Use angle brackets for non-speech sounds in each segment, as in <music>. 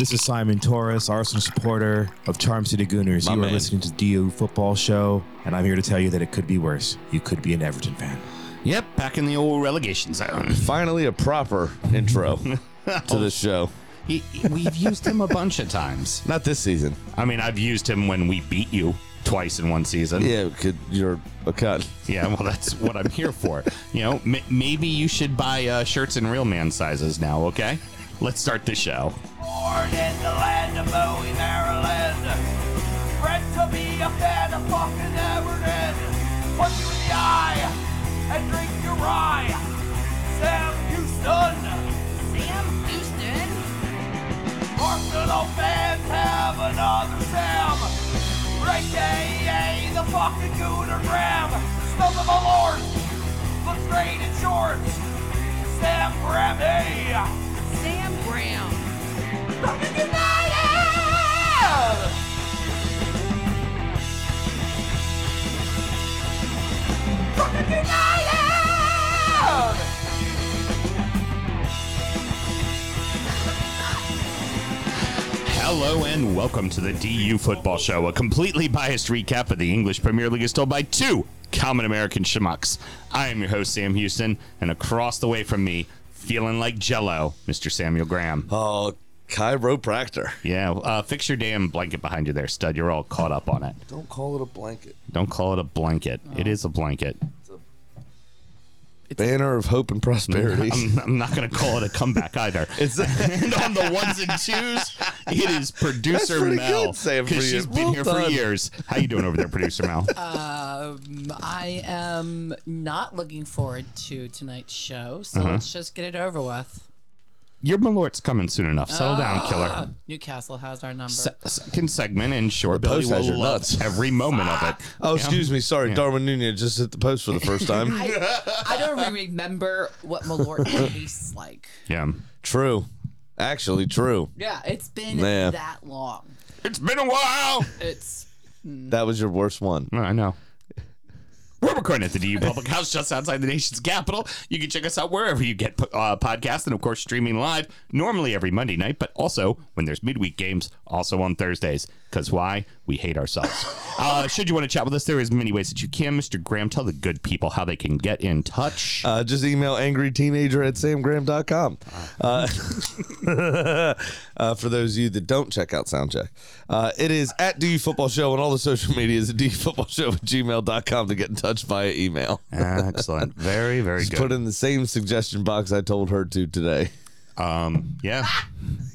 This is Simon Torres, Arsenal supporter of Charm City Gooners. My you man. are listening to the DU Football Show, and I'm here to tell you that it could be worse. You could be an Everton fan. Yep, back in the old relegation zone. Finally, a proper intro <laughs> to this show. He, we've used him a bunch of times. Not this season. I mean, I've used him when we beat you twice in one season. Yeah, could you're a cut. Yeah, well, that's what I'm here for. You know, m- maybe you should buy uh, shirts in real man sizes now, okay? Let's start the show. Born in the land of Bowie, Maryland. Bred to be a fan of fucking Everton. Punch you in the eye and drink your rye. Sam Houston. Sam Houston? Arsenal fans have another Sam. AKA the fucking Gooner Graham. Stump of a lord. Looks great in shorts. Sam Grammy. Sam Graham. Fucking United! Fucking United! Hello and welcome to the DU Football Show, a completely biased recap of the English Premier League is told by two common American schmucks. I am your host, Sam Houston, and across the way from me, feeling like jello, Mr. Samuel Graham. Oh, chiropractor. Yeah, uh, fix your damn blanket behind you there, stud. You're all caught up on it. Don't call it a blanket. Don't call it a blanket. It is a blanket. Banner of hope and prosperity. <laughs> I'm, I'm not going to call it a comeback either. <laughs> It's <laughs> and on the ones and twos, it is producer pretty Mel good, Sam, for because you. she's been Well here for done. years. How you doing over there, producer Mel? Um, I am not looking forward to tonight's show, so Uh-huh. let's just get it over with. Your Malort's coming soon enough. Settle down, ah, killer. Newcastle has our number. Se- second segment and short Billy post has will your love nuts. every moment of it. <laughs> oh, excuse me. Sorry, Darwin Nunez just hit the post for the first time. <laughs> I, I don't even remember what Malort tastes like. Yeah, true. Actually, true. Yeah, it's been Yeah. that long. it's been a while. It's hmm. That was your worst one. I know. We're recording at the DU Public House just outside the nation's capital. You can check us out wherever you get uh, podcasts and, of course, streaming live, normally every Monday night, but also when there's midweek games, also on Thursdays. Because why? We hate ourselves. <laughs> Uh, should you want to chat with us, there is many ways that you can. Mr. Graham, tell the good people how they can get in touch. Uh, just email angryteenager at samgraham.com. Uh, <laughs> uh, for those of you that don't check out Soundcheck, uh, it is at DU Football Show on all the social medias at DU Football Show at gmail.com to get in touch via email. Excellent. Very, very Just good. put in the same suggestion box I told her to today. Um, yeah. <laughs>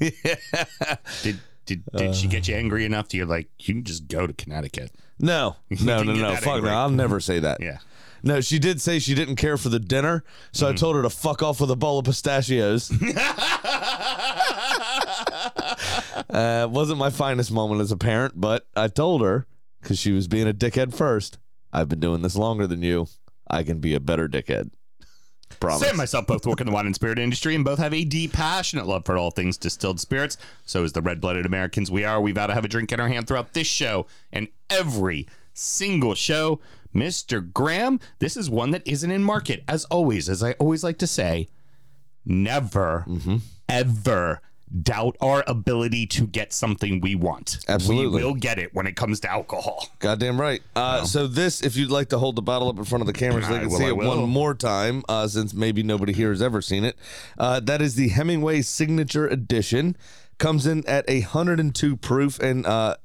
Did did did she get you angry enough to you like you can just go to Connecticut? No, <laughs> no, didn't no, get no. that Fuck angry. no. I'll never say that. Yeah. No, she did say she didn't care for the dinner, so I told her to fuck off with a bowl of pistachios. <laughs> uh, wasn't my finest moment as a parent, but I told her because she was being a dickhead first. I've been doing this longer than you. I can be a better dickhead. Promise. Sam and myself both work in the wine and spirit industry and both have a deep, passionate love for all things distilled spirits. So is the red blooded Americans we are. We vow to have a drink in our hand throughout this show and every single show. Mr. Graham, this is one that isn't in market. As always, as I always like to say, never, Mm-hmm. ever doubt our ability to get something we want. Absolutely. We will get it when it comes to alcohol. Goddamn right. Uh, So this, if you'd like to hold the bottle up in front of the camera so they can will, see I it will. one more time, uh, since maybe nobody here has ever seen it. Uh, that is the Hemingway Signature Edition. Comes in at a 102 proof and uh,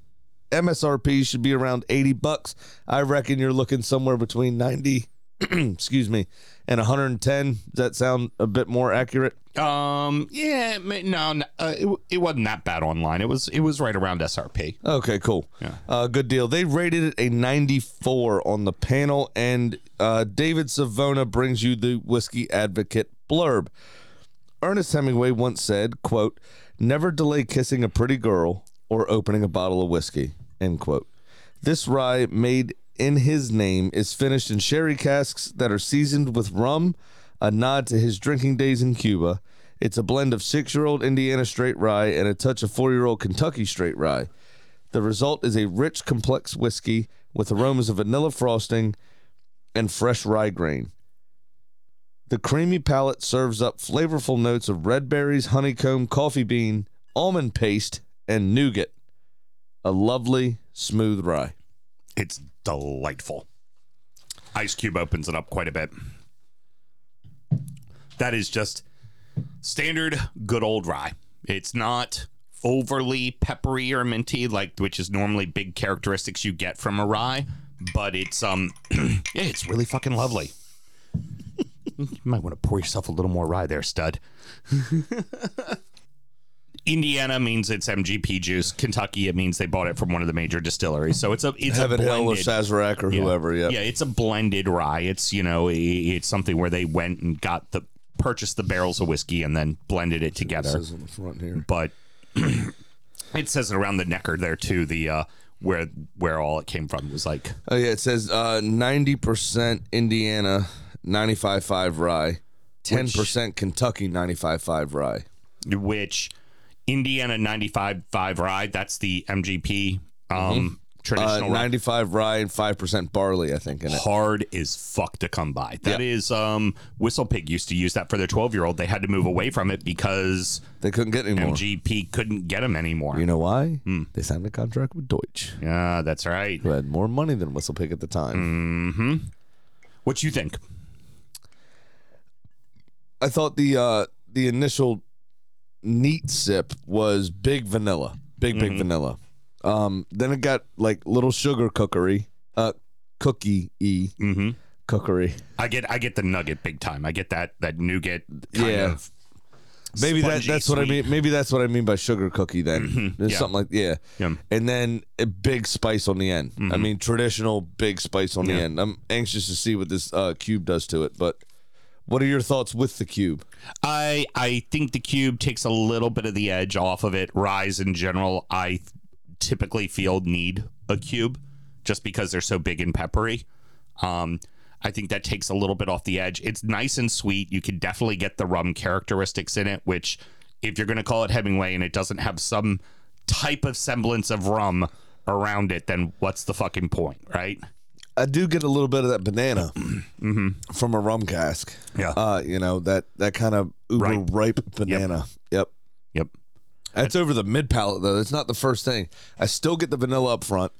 MSRP should be around 80 bucks. I reckon you're looking somewhere between 90, <clears throat> excuse me, and 110. Does that sound a bit more accurate? Um, yeah, no, no uh, it, it wasn't that bad online. It was it was right around SRP. Okay, cool. Yeah. Uh, good deal. They rated it a 94 on the panel, and uh, David Savona brings you the Whisky Advocate blurb. Ernest Hemingway once said, quote, never delay kissing a pretty girl or opening a bottle of whiskey, end quote. This rye made in his name is finished in sherry casks that are seasoned with rum, a nod to his drinking days in Cuba. It's a blend of six year old Indiana straight rye and a touch of four year old Kentucky straight rye. The result is a rich, complex whiskey with aromas of vanilla frosting and fresh rye grain. The creamy palate serves up flavorful notes of red berries, honeycomb, coffee bean, almond paste, and nougat. A lovely, smooth rye. It's delightful. Ice Cube opens it up quite a bit. That is just standard good old rye. It's not overly peppery or minty like which is normally big characteristics you get from a rye, but it's um <clears throat> it's really fucking lovely. <laughs> you might want to pour yourself a little more rye there, stud. <laughs> Indiana means it's MGP juice. Kentucky, it means they bought it from one of the major distilleries. So it's a it's Heaven a Hill or blended, Sazerac or yeah. whoever. Yeah. Yeah, it's a blended rye. It's you know, it's something where they went and got the purchased the barrels of whiskey and then blended it together. Says on the front here. But <clears throat> it says it around the necker there too. The uh, where where all it came from was like Oh yeah, it says uh, ninety percent Indiana, ninety five five rye, ten percent Kentucky, ninety five five rye. which Indiana 95.5 rye. That's the MGP um, Uh, traditional ninety five rye and five percent barley, I think, in it. hard is fuck to come by. That Yeah. is um Whistle Pig used to use that for their 12 year old. They had to move away from it because They couldn't get any more. MGP couldn't get them anymore. You know why? Hmm. They signed a contract with Deutsch, yeah, that's right. who had more money than Whistle Pig at the time. Mm-hmm. What you think? I thought the uh, the initial neat sip was big vanilla, big big vanilla. Um, then it got like little sugar cookery, uh, cookie e Mm-hmm. cookery. I get I get the nugget big time. I get that that nougat kind Yeah. of Maybe that, spongy that's what I sweet. mean. Maybe that's what I mean by sugar cookie. Then There's yeah. something like yeah. Yeah. and then a big spice on the end. I mean, traditional big spice on the Yeah. end. I'm anxious to see what this uh, cube does to it. But what are your thoughts with the cube? I I think the cube takes a little bit of the edge off of it. Rise in general, I typically feel need a cube just because they're so big and peppery. Um, I think that takes a little bit off the edge. It's nice and sweet. You can definitely get the rum characteristics in it, which if you're going to call it Hemingway and it doesn't have some type of semblance of rum around it, then what's the fucking point, right? I do get a little bit of that banana <clears throat> from a rum cask. Mm-hmm. Yeah. uh, you know that that kind of uber Ripe. ripe, banana. Yep. Yep. That's over the mid palate though. It's not the first thing. I still get the vanilla up front.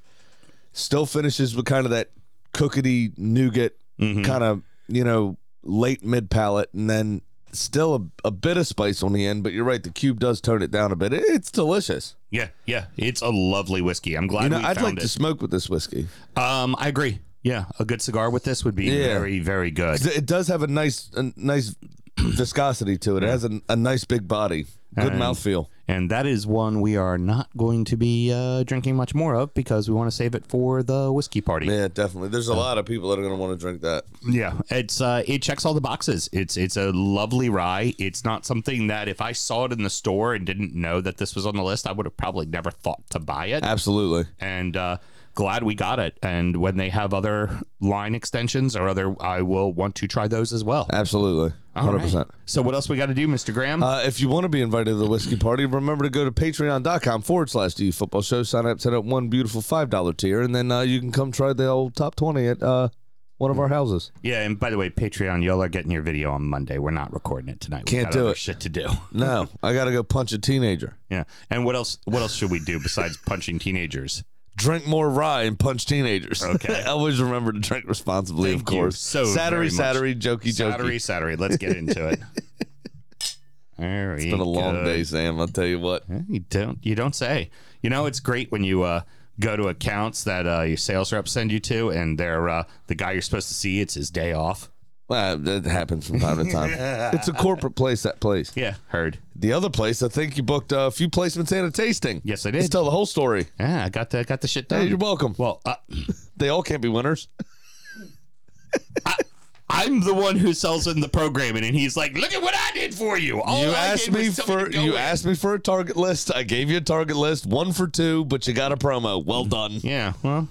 Still finishes with kind of that cookity nougat Mm-hmm. kind of you know late mid palate, and then still a, a bit of spice on the end. But you're right, the cube does tone it down a bit. It's delicious. Yeah, yeah. It's a lovely whiskey. I'm glad You know, I'd like it. to smoke with this whiskey. Um, I agree. Yeah, a good cigar with this would be Yeah. very, very good. 'Cause It does have a nice, a nice <clears throat> viscosity to it. It has a, a nice big body, good And- mouthfeel. And that is one we are not going to be uh, drinking much more of because we want to save it for the whiskey party. Yeah, definitely. There's a lot of people that are going to want to drink that. Yeah, it's uh, it checks all the boxes. It's it's a lovely rye. It's not something that if I saw it in the store and didn't know that this was on the list, I would have probably never thought to buy it. Absolutely. and uh, glad we got it. And when they have other line extensions or other, I will want to try those as well. Absolutely. 100%. right. So what else we got to do, Mr. Graham? Uh, if you want to be invited to the whiskey party, remember to go to patreon.com forward slash DU football show. Sign up, set up one beautiful $5 tier, and then uh, you can come try the old top 20 at uh, one of our houses. yeah, and by the way, Patreon, y'all are getting your video on Monday. We're not recording it tonight. We Can't got do other it. Shit to do. <laughs> No, I got to go punch a teenager. Yeah. And what else? What else should we do besides punching teenagers? Drink more rye and punch teenagers. Okay. <laughs> Always remember to drink responsibly, Thank of course. so Saturday, very much. Saturday, jokey, jokey. Saturday, Saturday. Let's get into it. <laughs> Very It's been a long day, Sam. I'll tell you what. You don't. You don't say. You know, it's great when you uh, go to accounts that uh, your sales reps send you to, and they're uh, the guy you're supposed to see. It's his day off. Well, that happens from time to time. <laughs> it's a corporate place, that place. Yeah, heard. The other place, I think you booked a few placements and a tasting. Yes, I Let's did. tell the whole story. Yeah, I got the got the shit done. Hey, you're welcome. Well, uh, <laughs> They all can't be winners. <laughs> I'm the one who sells in the programming, and he's like, "Look at what I did for you." All you I asked did was me for to go you in." asked me for a target list. I gave you a target list, one for two, but you got a promo. Well done. Yeah, well,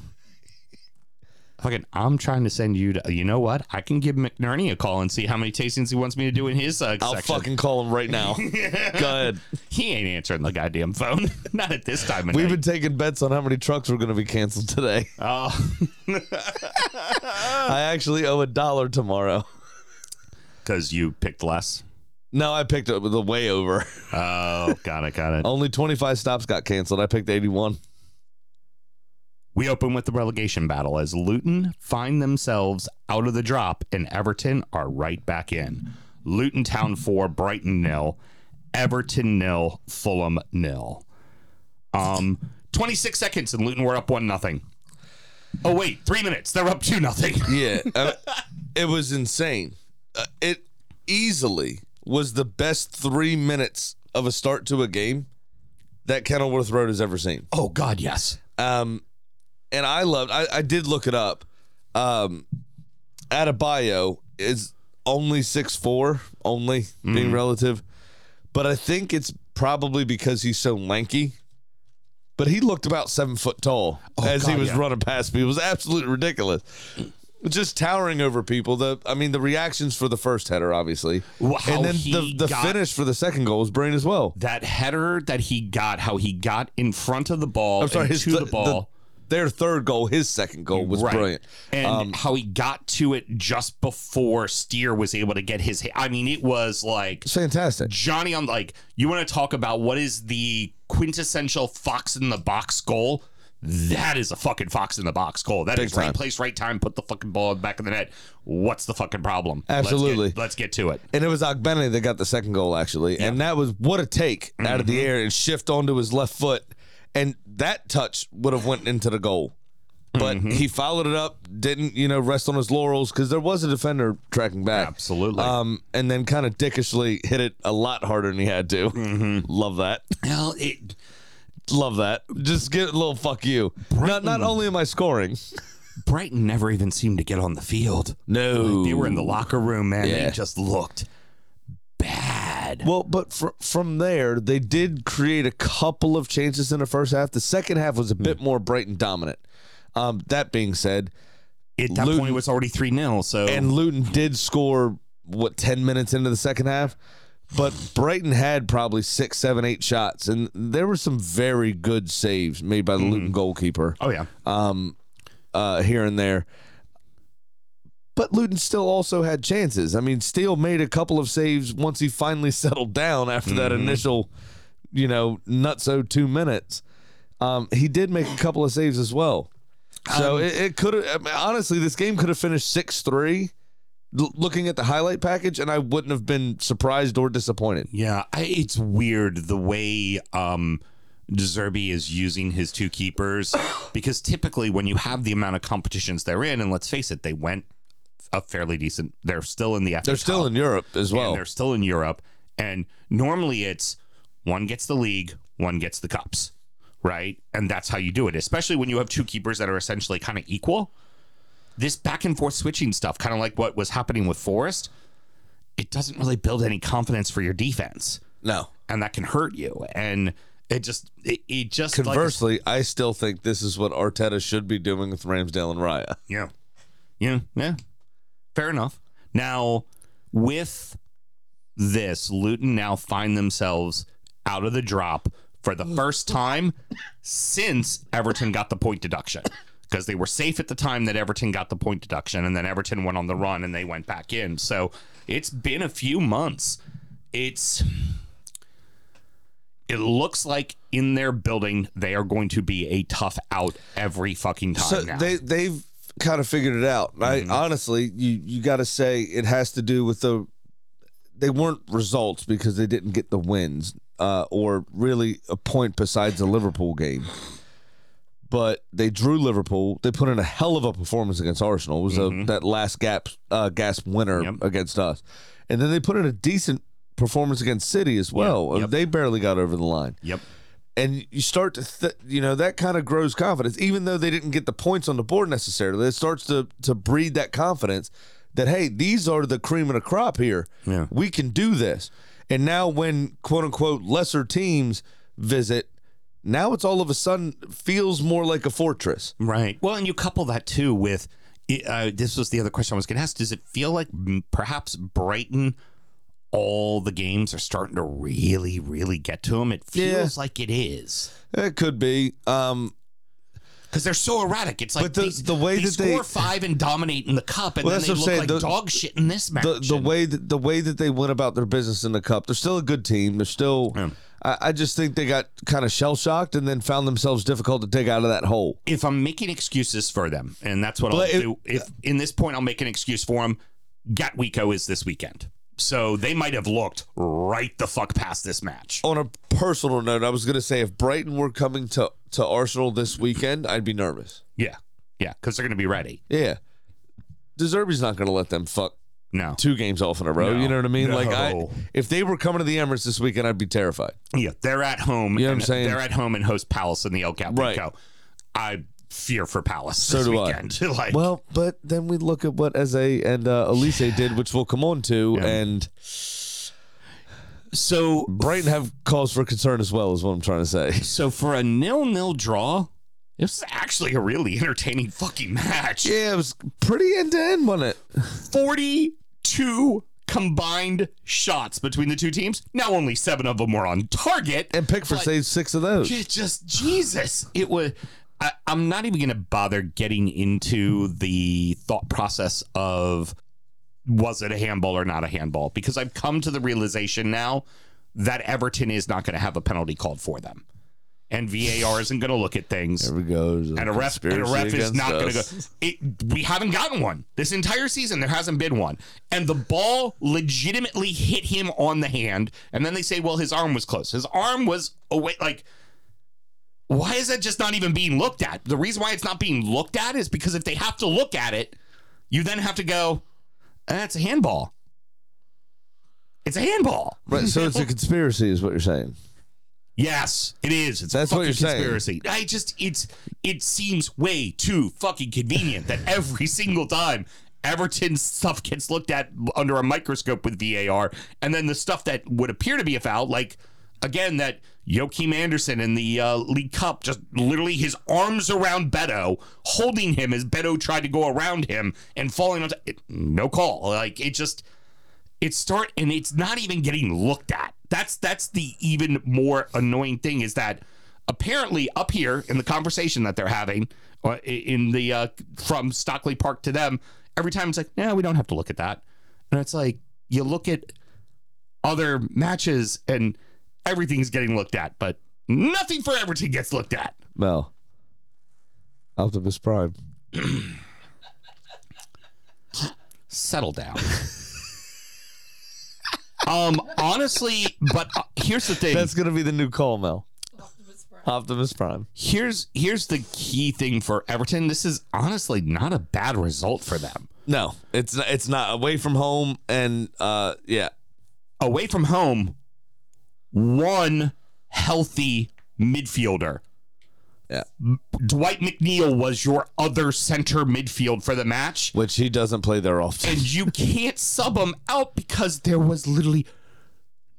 fucking, I'm trying to send you to. You know what? I can give McNerney a call and see how many tastings he wants me to do in his uh, I'll section. fucking call him right now. <laughs> Go ahead. He ain't answering the goddamn phone. <laughs> Not at this time of We've night. been taking bets on how many trucks were going to be canceled today. <laughs> Oh, I actually owe a dollar tomorrow. because you picked less. No, I picked with the way over. Oh, got it, got it. Only 25 stops got canceled. I picked 81. We open with the relegation battle as Luton find themselves out of the drop and Everton are right back in. Luton Town 4, Brighton nil, Everton nil, Fulham nil. Um 26 seconds and Luton were up 1 nothing. Oh wait, 3 minutes. They're up 2 nothing. <laughs> Yeah, uh, it was insane. Uh, it easily was the best three minutes of a start to a game that Kenilworth Road has ever seen. Oh god, yes. Um, and I loved. I, I did look it up. Um, Adebayo is only six four, only being relative, but I think it's probably because he's so lanky. But he looked about seven foot tall as he was yeah. running past me. It was absolutely ridiculous. Just towering over people. The I mean, the reactions for the first header, obviously, Well, and then the the finish for the second goal was brilliant as well. That header that he got, how he got in front of the ball I'm sorry, and his to th- the ball. Their third goal, his second goal was Right. brilliant. And Um, how he got to it just before Steele was able to get his. I mean, it was like fantastic. Johnny on like you want to talk about what is the quintessential fox in the box goal? That is a fucking fox in the box goal. That is right time. place, right time. Put the fucking ball in the back of the net. What's the fucking problem? Absolutely. Let's get, let's get to it. And it was Ogbene that got the second goal, actually. And that was what a take out of the air and shift onto his left foot. And that touch would have went into the goal. But he followed it up, didn't, you know, rest on his laurels because there was a defender tracking back. Absolutely. Um, and then kind of dickishly hit it a lot harder than he had to. Mm-hmm. Love that. Well, it, Love that. Just get a little fuck you. Not not only am I scoring. Brighton never even seemed to get on the field. No. They were in the locker room, man. Yeah. They just looked bad. Well, but fr- from there, they did create a couple of chances in the first half. The second half was a bit more Brighton dominant. Um, that being said, At that Luton- point, it was already 3 0. So, and Luton did score, what, 10 minutes into the second half? But Brighton had probably six, seven, eight shots, and there were some very good saves made by the Luton goalkeeper oh, yeah. uh, here and there. But Luton still also had chances. I mean, Steele made a couple of saves once he finally <laughs> settled down after that initial, you know, nutso two minutes. Um, he did make a couple of saves as well. So it, it could have, honestly, this game could have finished 6 3 looking at the highlight package, and I wouldn't have been surprised or disappointed. Yeah, I, it's weird the way um Zerbi is using his two keepers <coughs> because typically when you have the amount of competitions they're in, and let's face it, they went a fairly decent. They're still in the They're still in Europe as and well. they're still in Europe, and normally it's one gets the league, one gets the cups, right? And that's how you do it, especially when you have two keepers that are essentially kind of equal. This back and forth switching stuff, kind of like what was happening with Forest, it doesn't really build any confidence for your defense No. and that can hurt you. And it just, it, it just like- Conversely, I still think this is what Arteta should be doing with Ramsdale and Raya. yeah, yeah, yeah. Fair enough. Now, with this, Luton now find themselves out of the drop for the first time since Everton got the point deduction. Because they were safe at the time that Everton got the point deduction, and then Everton went on the run and they went back in. So it's been a few months. It's it looks like in their building they are going to be a tough out every fucking time So now. they they've kind of figured it out. I honestly, you you got to say it has to do with the they weren't results because they didn't get the wins uh, or really a point besides the Liverpool game. But they drew Liverpool. They put in a hell of a performance against Arsenal. It was a, that last gap uh, gasp winner Yep. against us, and then they put in a decent performance against City as well. yep. They barely got over the line yep. And you start to th- you know that kind of grows confidence even though they didn't get the points on the board necessarily it starts to to breed that confidence that hey these are the cream of the crop here Yeah. we can do this and now when quote unquote lesser teams visit now it's all of a sudden feels more like a fortress Right. Well, and you couple that too with uh, this was the other question I was going to ask. Does it feel like perhaps Brighton, all the games are starting to really, really get to them? It feels like it is. it could be um because they're so erratic. It's like But the- these- the way they that they- score five and dominate in the cup, and Well, then they look saying. like The- dog shit in this match. the the way that the way that they went about their business in the cup, they're still a good team. They're still. Yeah. I, I just think they got kind of shell shocked and then found themselves difficult to take out of that hole. if I'm making excuses for them, and that's what But I'll if- do, if in this point I'll make an excuse for them, Gatwico is this weekend. So they might have looked right the fuck past this match. On a personal note, I was going to say if Brighton were coming to to Arsenal this weekend, I'd be nervous. Yeah. Yeah. Because they're going to be ready. Yeah, De Zerbi's not going to let them fuck No. two games off in a row. No. you know what I mean? Like, I, if they were coming to the Emirates this weekend, I'd be terrified. Yeah. They're at home. You know what I'm saying? They're at home and host Palace in the El Gatwico. Right. I fear for Palace So this do I. <laughs> like, Well, but then we look at what Eze and uh, Olise did, which we'll come on to, Yeah. and so Brighton have cause for concern as well, is what I'm trying to say. <laughs> so for a nil-nil draw, it was actually a really entertaining fucking match. Yeah, it was pretty end to end, wasn't it? 42 combined shots between the two teams. Now only seven of them were on target. And Pickford saved six of those. Just Jesus. It was. I, I'm not even going to bother getting into the thought process of was it a handball or not a handball because I've come to the realization now that Everton is not going to have a penalty called for them, and VAR isn't going to look at things. There we go. And a ref, and a ref is not going to go. It, we haven't gotten one this entire season. There hasn't been one, and the ball legitimately hit him on the hand. And then they say, "Well, his arm was close. His arm was away." Like, why is that just not even being looked at? The reason why it's not being looked at is because if they have to look at it, you then have to go. Eh, That's a handball. It's a handball. Right, so it's a <laughs> conspiracy, is what you're saying. Yes, it is. It's That's a what fucking you're saying. conspiracy. I just it's it seems way too fucking convenient that <laughs> every single time Everton stuff gets looked at under a microscope with VAR, and then the stuff that would appear to be a foul, like again that Joachim Andersen in the uh, League Cup, just literally his arms around Beto, holding him as Beto tried to go around him and falling on. It, no call. Like it just it start and it's not even getting looked at. That's that's the even more annoying thing is that apparently up here in the conversation that they're having uh, in the uh, from Stockley Park to them, every time it's like, yeah, we don't have to look at that, and it's like you look at other matches and everything's getting looked at, but nothing for Everton gets looked at. Mel. Optimus Prime. Settle down. <laughs> um, honestly, but uh, here's the thing. That's going to be the new call, Mel. Optimus Prime. Optimus Prime. here's here's the key thing for Everton. This is honestly not a bad result for them. No, it's not, it's not away from home, and uh, yeah, Away from home, one healthy midfielder. yeah. Dwight McNeil was your other center midfield for the match, Which he doesn't play there often. and you <laughs> can't sub him out because there was literally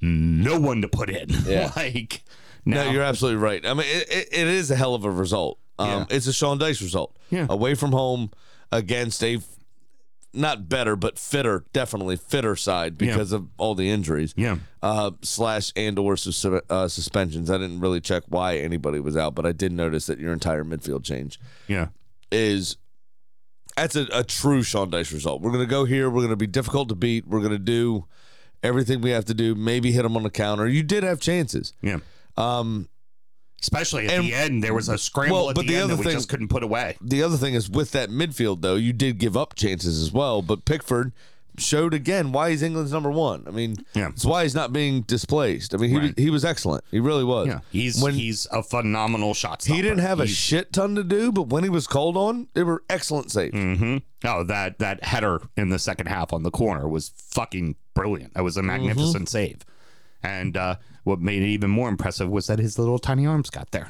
no one to put in. <laughs> Yeah. like No, you're absolutely right. I mean, it, it, it is a hell of a result. Um, Yeah. It's a Sean Dyche result. Yeah. Away from home against a not better, but fitter, definitely fitter side because of all the injuries. Yeah. Uh, slash and or sus- uh, suspensions. I didn't really check why anybody was out, but I did notice that your entire midfield change yeah. is that's a, a true Sean Dyche result. We're gonna go here. We're gonna be difficult to beat. We're gonna do everything we have to do. Maybe hit them on the counter. You did have chances. Yeah. Um, Especially at And- the end, there was a scramble Well, at but the, the end other that we thing- just couldn't put away. the other thing is with that midfield though, you did give up chances as well. But Pickford showed again why he's England's number one. I mean, Yeah. it's why he's not being displaced. I mean, he was, Right. he was excellent. He really was. Yeah, he's when he's a phenomenal shot. he didn't have a shit ton to do, but when he was called on, they were excellent saves. hmm Oh, that that header in the second half on the corner was fucking brilliant. That was a magnificent save. And uh, what made it even more impressive was that his little tiny arms got there.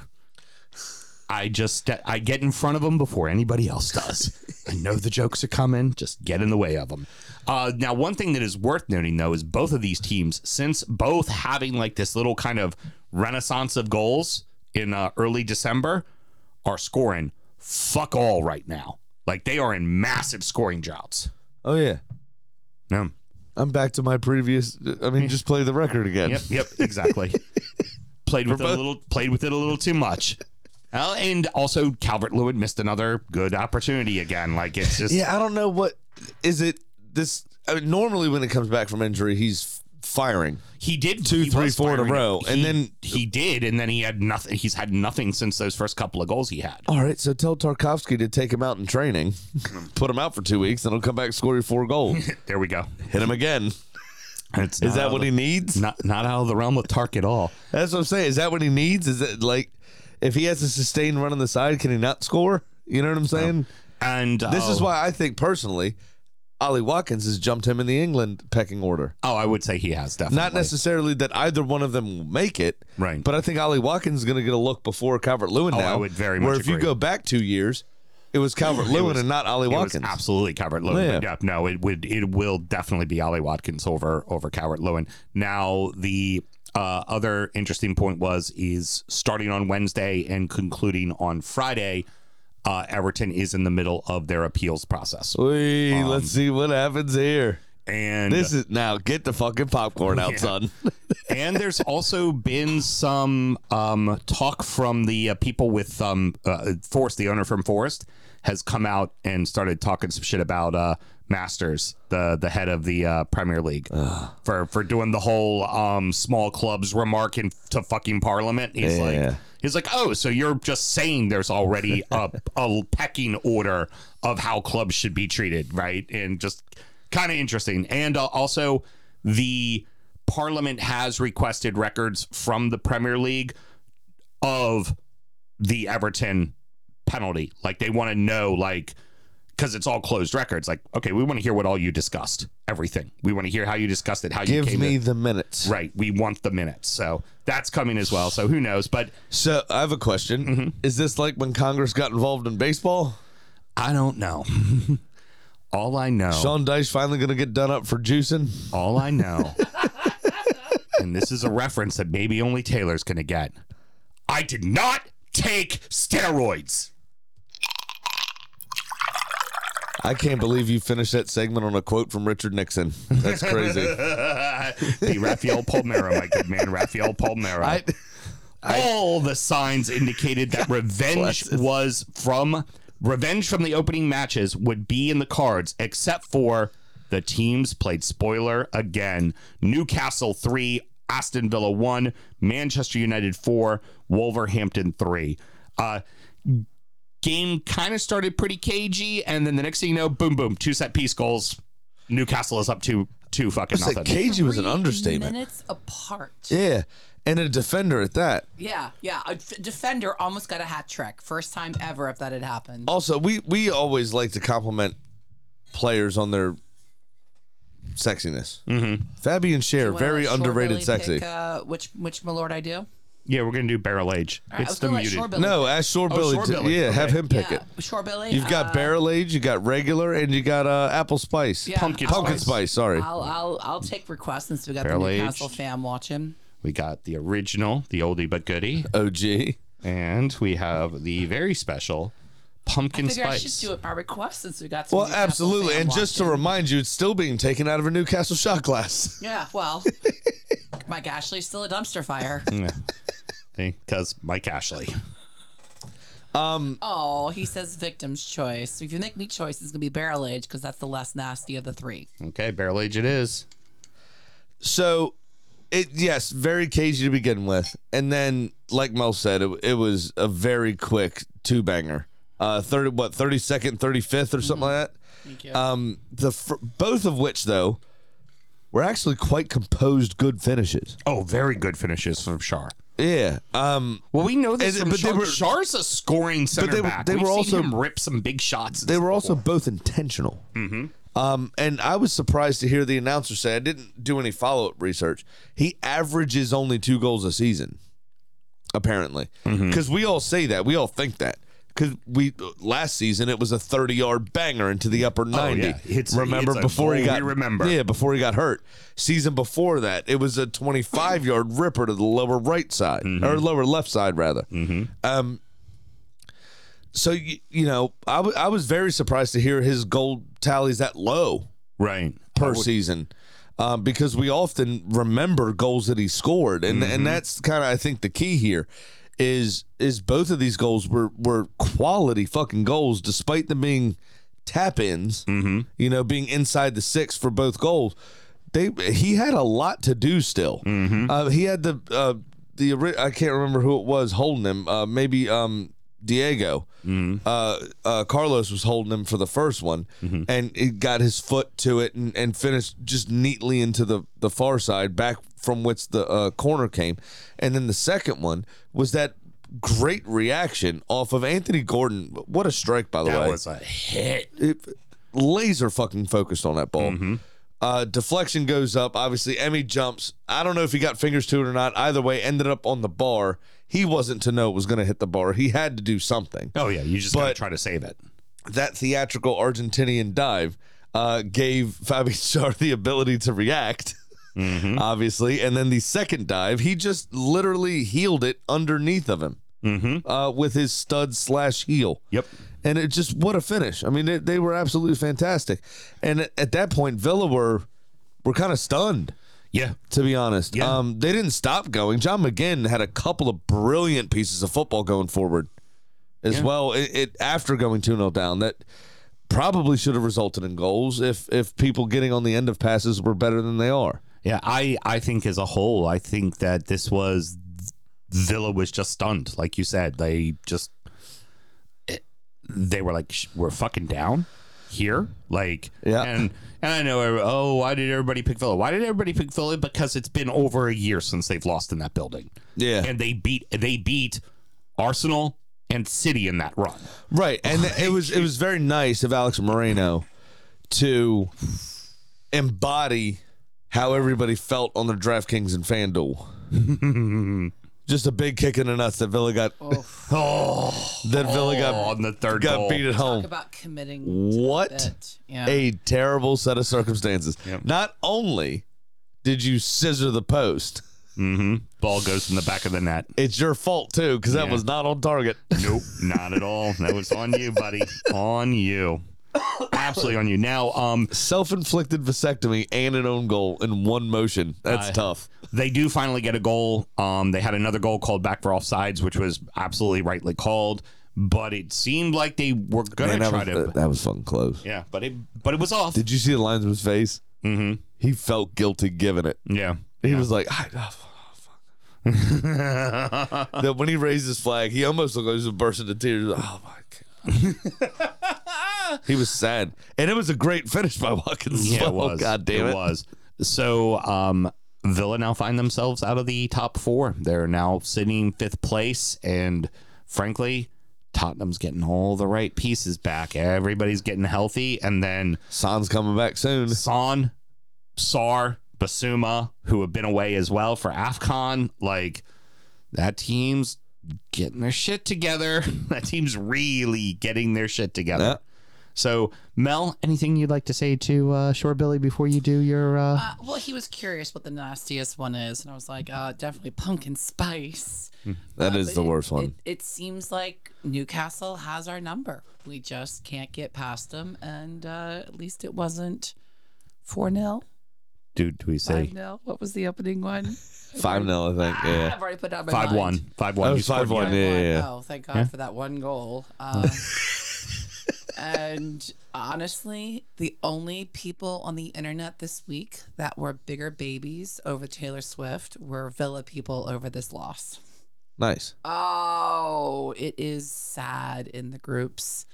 I just I get in front of him before anybody else does. <laughs> I know the jokes are coming. Just get in the way of them. Uh, now, one thing that is worth noting though is both of these teams, since both having like this little kind of renaissance of goals in uh, early December, are scoring fuck all right now. Like they are in massive scoring droughts. Oh yeah, Yeah. I'm back to my previous. I mean, just play the record again. Yep. Yep. Exactly. <laughs> played with it a little. Played with it a little too much. And also Calvert Lewin missed another good opportunity again. Like it's just Yeah, I don't know what is it. This I mean, normally when it comes back from injury, he's firing. he did Two, he three, four in a row, and He- then- he did, and then he had nothing. He's had nothing since those first couple of goals he had. All right, so tell Tarkowski to take him out in training, <laughs> put him out for two weeks, then he'll come back score you four goals. <laughs> There we go. Hit him again. It's Is that what of he needs? Not not out of the realm of Tark at all. That's what I'm saying. Is that what he needs? Is it like if he has a sustained run on the side, can he not score? You know what I'm saying? And This is oh, why I think personally, Ollie Watkins has jumped him in the England pecking order. Oh, I would say he has definitely. Not necessarily that either one of them will make it, Right. But I think Ollie Watkins is going to get a look before Calvert Lewin Oh, now. I would very Where much if you go back two years, it was Calvert Lewin and not Ollie It was Watkins. absolutely Calvert Lewin. Yeah. Yeah, no, it would it will definitely be Ollie Watkins over over Calvert Lewin. Now the uh, other interesting point was is starting on Wednesday and concluding on Friday. Uh, Everton is in the middle of their appeals process, Wait, Um, let's see what happens here. and This is now get the fucking popcorn out, Yeah. son. <laughs> and there's also been some um, talk from the uh, people with um, uh, Forest, the owner from Forest, has come out and started talking some shit about uh, Masters, the the head of the uh, Premier League, for for doing the whole um, small clubs remark in, to fucking Parliament. He's Yeah. like. He's like, oh, so you're just saying there's already a, <laughs> a pecking order of how clubs should be treated, right? And just kind of interesting. And uh, also, the Parliament has requested records from the Premier League of the Everton penalty. Like they want to know, like, because it's all closed records. Like, okay, we want to hear what all you discussed, everything. We want to hear how you discussed it, how you Give me to- the minutes. right. We want the minutes, so that's coming as well. So who knows? But So I have a question. Mm-hmm. Is this like when Congress got involved in baseball? I don't know. <laughs> all I know, Sean Dyche finally going to get done up for juicing? all I know, <laughs> and this is a reference that maybe only Taylor's gonna get. I did not take steroids. I can't believe you finished that segment on a quote from Richard Nixon. That's crazy. <laughs> the Rafael Palmeiro, my good man, Rafael Palmeiro. I, All the signs indicated that revenge was from revenge from the opening matches would be in the cards, except for the teams played spoiler again. Newcastle three, Aston Villa one, Manchester United four, Wolverhampton three. Uh, game kind of started pretty cagey, and then the next thing you know, boom, boom, two set piece goals. Newcastle is up to two fucking said nothing. cagey was an understatement. Minutes apart. Yeah. And a defender at that. Yeah, yeah. A f- defender almost got a hat trick. First time ever if that had happened. Also, we we always like to compliment players on their sexiness. Mm-hmm. Fabian Schär, very underrated sexy. Pick, uh, which which Malort I do? Yeah, we're gonna do barrel age. All right, I it's was the gonna let muted. Shorebilly no, pick. ask Shore Oh, Billy. Shore to- Billy, yeah, have okay. him pick yeah, it. Shorebilly. You've got uh, barrel age, you got regular, and you got uh, apple spice. Yeah, Pumpkin I'll- Pumpkin spice, sorry. I'll I'll I'll take requests since we got Barrel the aged. Newcastle fam watching. We got the original, the oldie but goodie, OG. and we have the very special pumpkin I figure I should do it by request since we got. Some Well, absolutely. And just to watching. remind you, it's still being taken out of a Newcastle shot glass. <laughs> Yeah, well, Mike Ashley's still a dumpster fire. <laughs> Because Mike Ashley. Um, oh, he says victim's choice. So if you make me choice, it's gonna be barrel age because that's the less nasty of the three. Okay, barrel age it is. So, it yes, very cagey to begin with, and then like Mel said, it, it was a very quick two banger. Uh, thirty what thirty second, thirty fifth, or something like that. Thank you. Um, the fir- both of which though were actually quite composed, good finishes. Oh, very good finishes from Schär. Yeah. Um, Well, we know this And- from but they were- Schär's a scoring center they back. they We've were seen also- him rip some big shots. they were also both intentional. Mm-hmm. Um, and I was surprised to hear the announcer say I didn't do any follow up research. He averages only two goals a season, apparently, because we all say that we all think that. Because we last season it was a thirty yard banger into the upper ninety. yeah. It's- remember it's before he got remember. Yeah, before he got hurt. Season before that, it was a twenty five yard ripper to the lower right side or lower left side rather. Um, so you, you know, I I was very surprised to hear his goal tallies that low right per season. Um, because we often remember goals that he scored, and and that's kind of I think the key here is is both of these goals were were quality fucking goals, despite them being tap ins. Mm-hmm. You know, being inside the six for both goals. They he had a lot to do still. Uh, he had the uh, the I can't remember who it was holding him. Uh, maybe um, Diego. Uh, uh, Carlos was holding him for the first one, and he got his foot to it and, and finished just neatly into the, the far side, back from which the uh, corner came. And then the second one was that great reaction off of Anthony Gordon. What a strike, by the That way was a hit. it, laser fucking focused on that ball. Mm-hmm. Uh, deflection goes up. Obviously, Emi jumps. I don't know if he got fingers to it or not. Either way, ended up on the bar. He wasn't to know it was going to hit the bar. He had to do something. Oh yeah, you just gotta try to save it. That theatrical Argentinian dive uh, gave Fabi <laughs> Schär the ability to react. Mm-hmm. <laughs> Obviously, and then the second dive, he just literally healed it underneath of him Mm-hmm. uh, with his stud slash heel. Yep. And it just what a finish. I mean, they, they were absolutely fantastic. And at, at that point, Villa were were kind of stunned, Yeah. to be honest. Yeah. Um, they didn't stop going. John McGinn had a couple of brilliant pieces of football going forward as Yeah. well. It, it after going 2-0 down that probably should have resulted in goals if if people getting on the end of passes were better than they are. Yeah, I I think as a whole, I think that this was Villa was just stunned, like you said. They just it, they were like, "We're fucking down here." Like, Yeah. and and I know, oh, why did everybody pick Villa? Why did everybody pick Villa? Because it's been over a year since they've lost in that building. Yeah. and they beat they beat Arsenal and City in that run. Right, and it was it was very nice of Alex Moreno to embody how everybody felt on the DraftKings and FanDuel. <laughs> Just a big kick in the nuts that Villa got. Oh, <laughs> That Villa got on the third got goal. beat at Talk home. about committing. What the bit. Yeah. a terrible set of circumstances. Yep. Not only did you scissor the post, hmm Ball goes in the back of the net. it's your fault too because that Yeah. was not on target. Nope, not at all. That was on you, buddy. <laughs> On you. Absolutely on you. Now, um, Self-inflicted vasectomy and an own goal in one motion. That's Uh, tough. they do finally get a goal. Um, they had another goal called back for offsides, which was absolutely rightly called. But it seemed like they were gonna Man, try was, to. that was fucking close. yeah, but it but it was off. Did you see the linesman's face? Mm-hmm. He felt guilty giving it. Yeah. He was like, "I- oh, fuck." <laughs> that when he raised his flag, he almost looked like he was bursting into tears. Oh my god. <laughs> <laughs> he was sad, and it was a great finish by Watkins. Yeah, it was. God damn it! was. So, um, Villa now find themselves out of the top four. They're now sitting fifth place, and frankly, Tottenham's getting all the right pieces back. Everybody's getting healthy, and then Son's coming back soon. Son, Sarr, Bissouma, who have been away as well for AFCON, like that team's getting their shit together. <laughs> that team's really getting their shit together. Yeah. So, Mel, anything you'd like to say to uh, Shore Billy before you do your? Uh... Uh, well, he was curious what the nastiest one is, and I was like, uh, definitely pumpkin spice. That Uh, is the it- worst one. It, it seems like Newcastle has our number. We just can't get past them, and uh, at least it wasn't 4 0, Dude, do we say 5 say 0. What was the opening one? <laughs> Five 0 I think. Yeah. I've already put down my five mind. one? Five one. Oh, 5-1, yeah, yeah, yeah. Oh, thank God for that one goal. Uh, <laughs> and honestly, the only people on the internet this week that were bigger babies over Taylor Swift were Villa people over this loss. Nice. Oh, it is sad in the groups.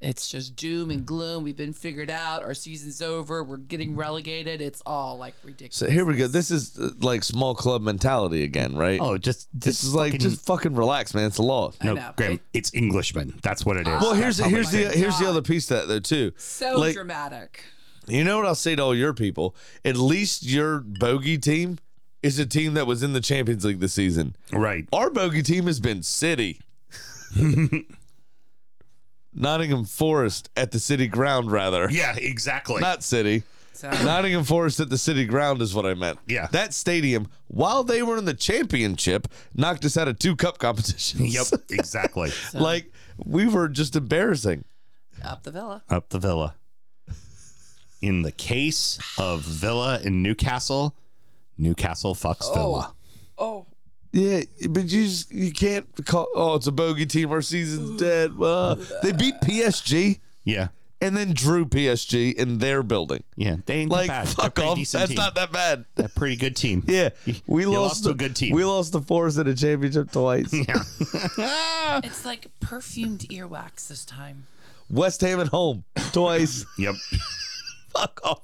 It's just doom and gloom. We've been figured out. Our season's over. We're getting relegated. It's all like ridiculous. So here we go. This is uh, like small club mentality again, right? Oh, just this just is like fucking- just fucking relax, man. It's a loss. I no, know, Graham. it- It's Englishmen. That's what it is. Well, here's That's how here's the here's the other piece to that though too. so like- dramatic. You know what I'll say to all your people? At least your bogey team is a team that was in the Champions League this season. right. Our bogey team has been City. <laughs> Nottingham Forest at the City Ground, rather. Yeah, exactly. Not City. So Nottingham Forest at the City Ground is what I meant. Yeah. That stadium, while they were in the championship, knocked us out of two cup competitions. yep, <laughs> exactly. like, we were just embarrassing. up the Villa. Up the Villa. In the case of Villa in Newcastle, Newcastle fucks oh. Villa. Yeah, but you just you can't call. Oh, it's a bogey team. Our season's dead. Well, they beat PSG Yeah. and then drew PSG in their building. Yeah. They ain't Like that bad. They're a fuck pretty off. decent That's team. not that bad. a pretty good team. Yeah, we You lost, lost to a good team. We lost the fours in a championship twice. <laughs> Yeah. <laughs> It's like perfumed earwax this time. West Ham at home twice. <laughs> Yep. fuck off.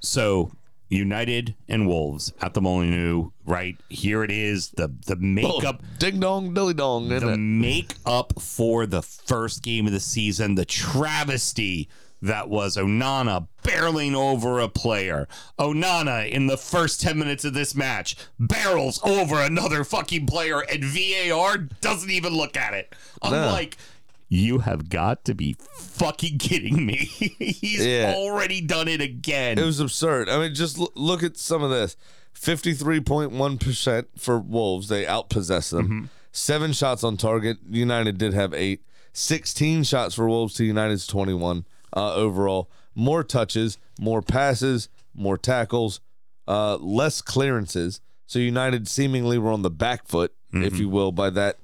So United and Wolves at the Molineux, right? Here it is. The the makeup oh, Ding dong, dilly dong. the isn't it? makeup for the first game of the season, the travesty that was Onana barreling over a player. Onana in the first 10 minutes of this match barrels over another fucking player and VAR doesn't even look at it. I'm like, you have got to be fucking kidding me. <laughs> He's Yeah. already done it again. It was absurd. I mean, just l- look at some of this. 53.1% for Wolves. They outpossessed them. Mm-hmm. Seven shots on target. United did have eight. 16 shots for Wolves to United's 21 uh, overall. More touches, more passes, more tackles, uh, less clearances. So United seemingly were on the back foot, Mm-hmm. if you will, by that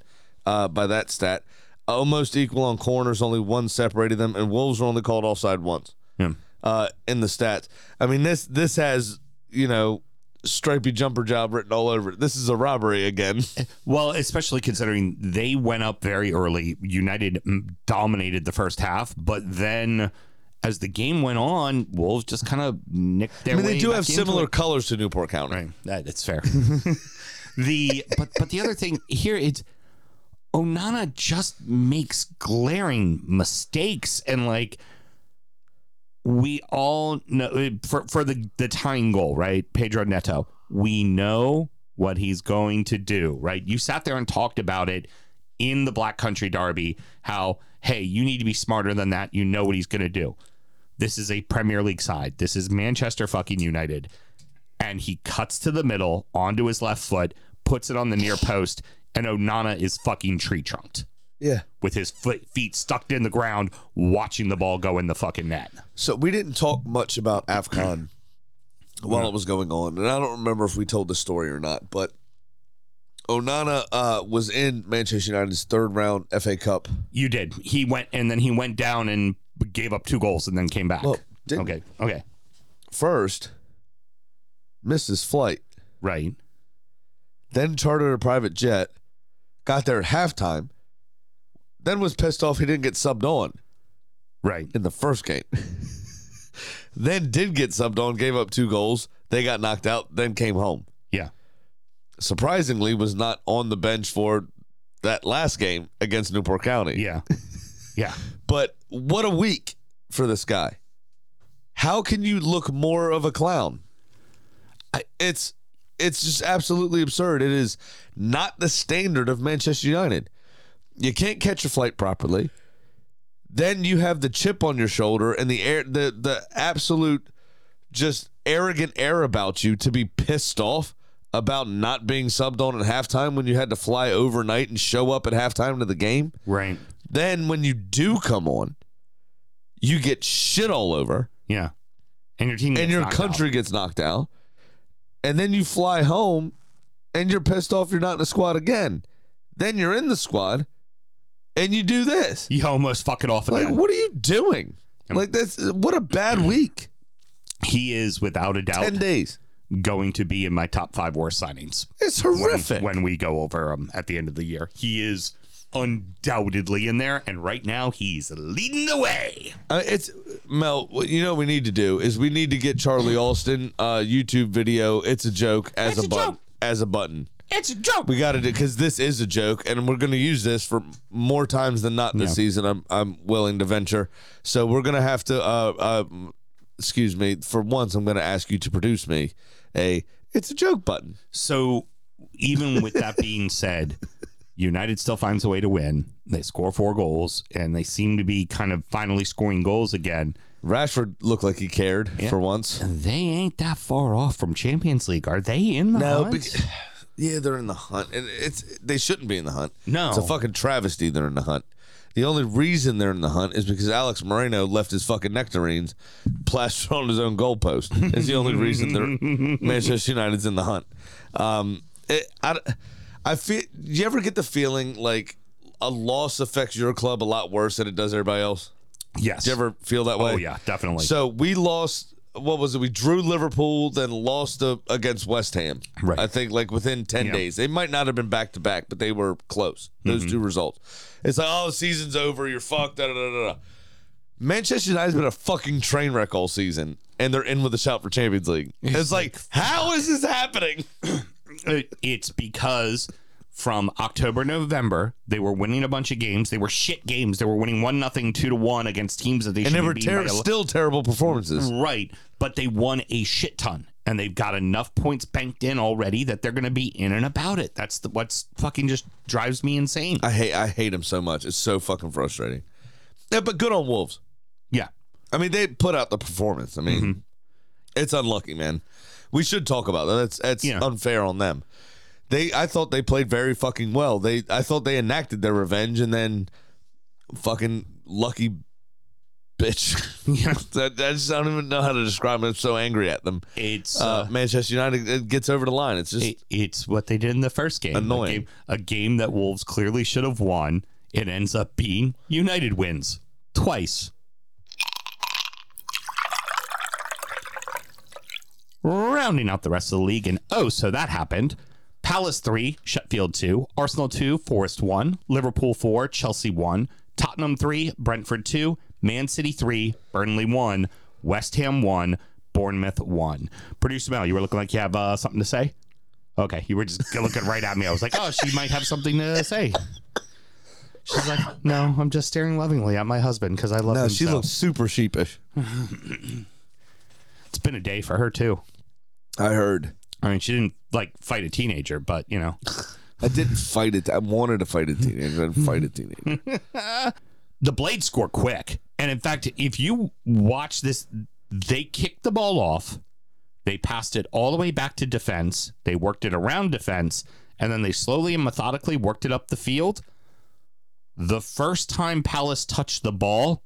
uh, by that stat. Almost equal on corners, only one separated them, and Wolves were only called offside once Yeah. uh, in the stats. I mean, this this has you know stripy jumper job written all over it. This is a robbery again. <laughs> Well, especially considering they went up very early. United mm, dominated the first half, but then as the game went on, Wolves just kind of nicked their I mean, they do have similar colors to Newport County. Right, that, that's fair. <laughs> the but but the other thing here it's Onana just makes glaring mistakes and like we all know for for the the tying goal, right? Pedro Neto. We know what he's going to do, right? You sat there and talked about it in the Black Country Derby how hey, you need to be smarter than that. You know what he's going to do. This is a Premier League side. This is Manchester fucking United and he cuts to the middle onto his left foot, puts it on the near post, and Onana is fucking tree trunked Yeah. with his foot, feet stuck in the ground, watching the ball go in the fucking net. So we didn't talk much about <clears throat> Afcon while it was going on, and I don't remember if we told the story or not, but. Onana uh, was in Manchester United's third round FA Cup. You did. He went and then he went down and gave up two goals and then came back. Well, didn't- okay. Okay. First, missed his flight, Right. then chartered a private jet, got there at halftime, then was pissed off he didn't get subbed on Right. in the first game. <laughs> then did get subbed on, gave up two goals. They got knocked out, then came home. Yeah. Surprisingly, was not on the bench for that last game against Newport County. Yeah. <laughs> Yeah. But what a week for this guy. How can you look more of a clown? I- It's it's just absolutely absurd. It is not the standard of Manchester United. You can't catch a flight properly. Then you have the chip on your shoulder and the air the the absolute just arrogant air about you to be pissed off about not being subbed on at halftime when you had to fly overnight and show up at halftime to the game. Right. Then when you do come on, you get shit all over Yeah. And your team and your country out. gets knocked out. And then you fly home and you're pissed off you're not in the squad again. Then you're in the squad and you do this. You almost fuck it off Like, again. what are you doing? Um, like that's what a bad mm. week. he is without a doubt 10 days. going to be in my top five worst signings. It's when, horrific. when we go over him at the end of the year. He is undoubtedly in there, and right now he's leading the way. Uh, it's Mel. What you know what we need to do is we need to get Charlie Alston uh, YouTube video. It's a joke as It's a a button. joke. As a button. It's a joke. We got to do because this is a joke, and we're going to use this for more times than not this Yeah. season. I'm I'm willing to venture. So we're going to have to. Uh, uh, excuse me. For once, I'm going to ask you to produce me a. It's a joke button. So, even with that being said, <laughs> United still finds a way to win. They score four goals, and they seem to be kind of finally scoring goals again. Rashford looked like he cared for once. They ain't that far off from Champions League, are they? In the No, hunt? bec- <sighs> yeah, they're in the hunt, and it's they shouldn't be in the hunt. No. it's a fucking travesty. They're in the hunt. The only reason they're in the hunt is because Alex Moreno left his fucking nectarines plastered on his own goalpost. It's the only reason they're <laughs> Manchester United's in the hunt. Um, it, I, I feel. Do you ever get the feeling like a loss affects your club a lot worse than it does everybody else? Yes. Do you ever feel that way? Oh yeah, definitely. So we lost. What was it? We drew Liverpool, then lost uh, against West Ham. Right. I think like within ten Yeah. days. They might not have been back to back, but they were close. Those Mm-hmm. two results. It's like, oh, the season's over. You're fucked. Da, da, da, da. Manchester United's been a fucking train wreck all season, and they're in with a shout for Champions League. It's like, how is this happening? <clears throat> It- it's because from October, November, they were winning a bunch of games. They were shit games. They were winning one nothing, two to one against teams that they And they were ter- still terrible performances. right, but they won a shit ton. And they've got enough points banked in already that they're going to be in and about it. That's the, what's fucking just drives me insane. I hate I hate him so much. It's so fucking frustrating. Yeah, but good on Wolves. yeah, I mean, they put out the performance. I mean, Mm-hmm. it's unlucky, man. We should talk about that. That's that's Yeah. unfair on them. They, I thought they played very fucking well. They, I thought they enacted their revenge, and then fucking lucky bitch. <laughs> yeah. that, I just don't even know how to describe it. I'm so angry at them. It's Uh, uh, Manchester United it gets over the line. It's just it, it's what they did in the first game. Annoying. A game, a game that Wolves clearly should have won. It ends up being United wins twice. Rounding out the rest of the league, and oh, so that happened. Palace 3, Sheffield 2, Arsenal 2, Forest 1, Liverpool 4, Chelsea 1, Tottenham 3, Brentford 2, Man City 3, Burnley 1, West Ham 1, Bournemouth 1. Producer Mel, you were looking like you have uh, something to say? Okay, you were just looking right at me. I was like, oh, she might have something to say. She's like, no, I'm just staring lovingly at my husband because I love no. him. She so." looks super sheepish. It's been a day for her too. I heard. I mean, she didn't like fight a teenager, but you know, I didn't fight it. I wanted to fight a teenager. I didn't fight a teenager. <laughs> the Blades score quick. And in fact, if you watch this, they kicked the ball off, they passed it all the way back to defense, they worked it around defense, and then they slowly and methodically worked it up the field. The first time Palace touched the ball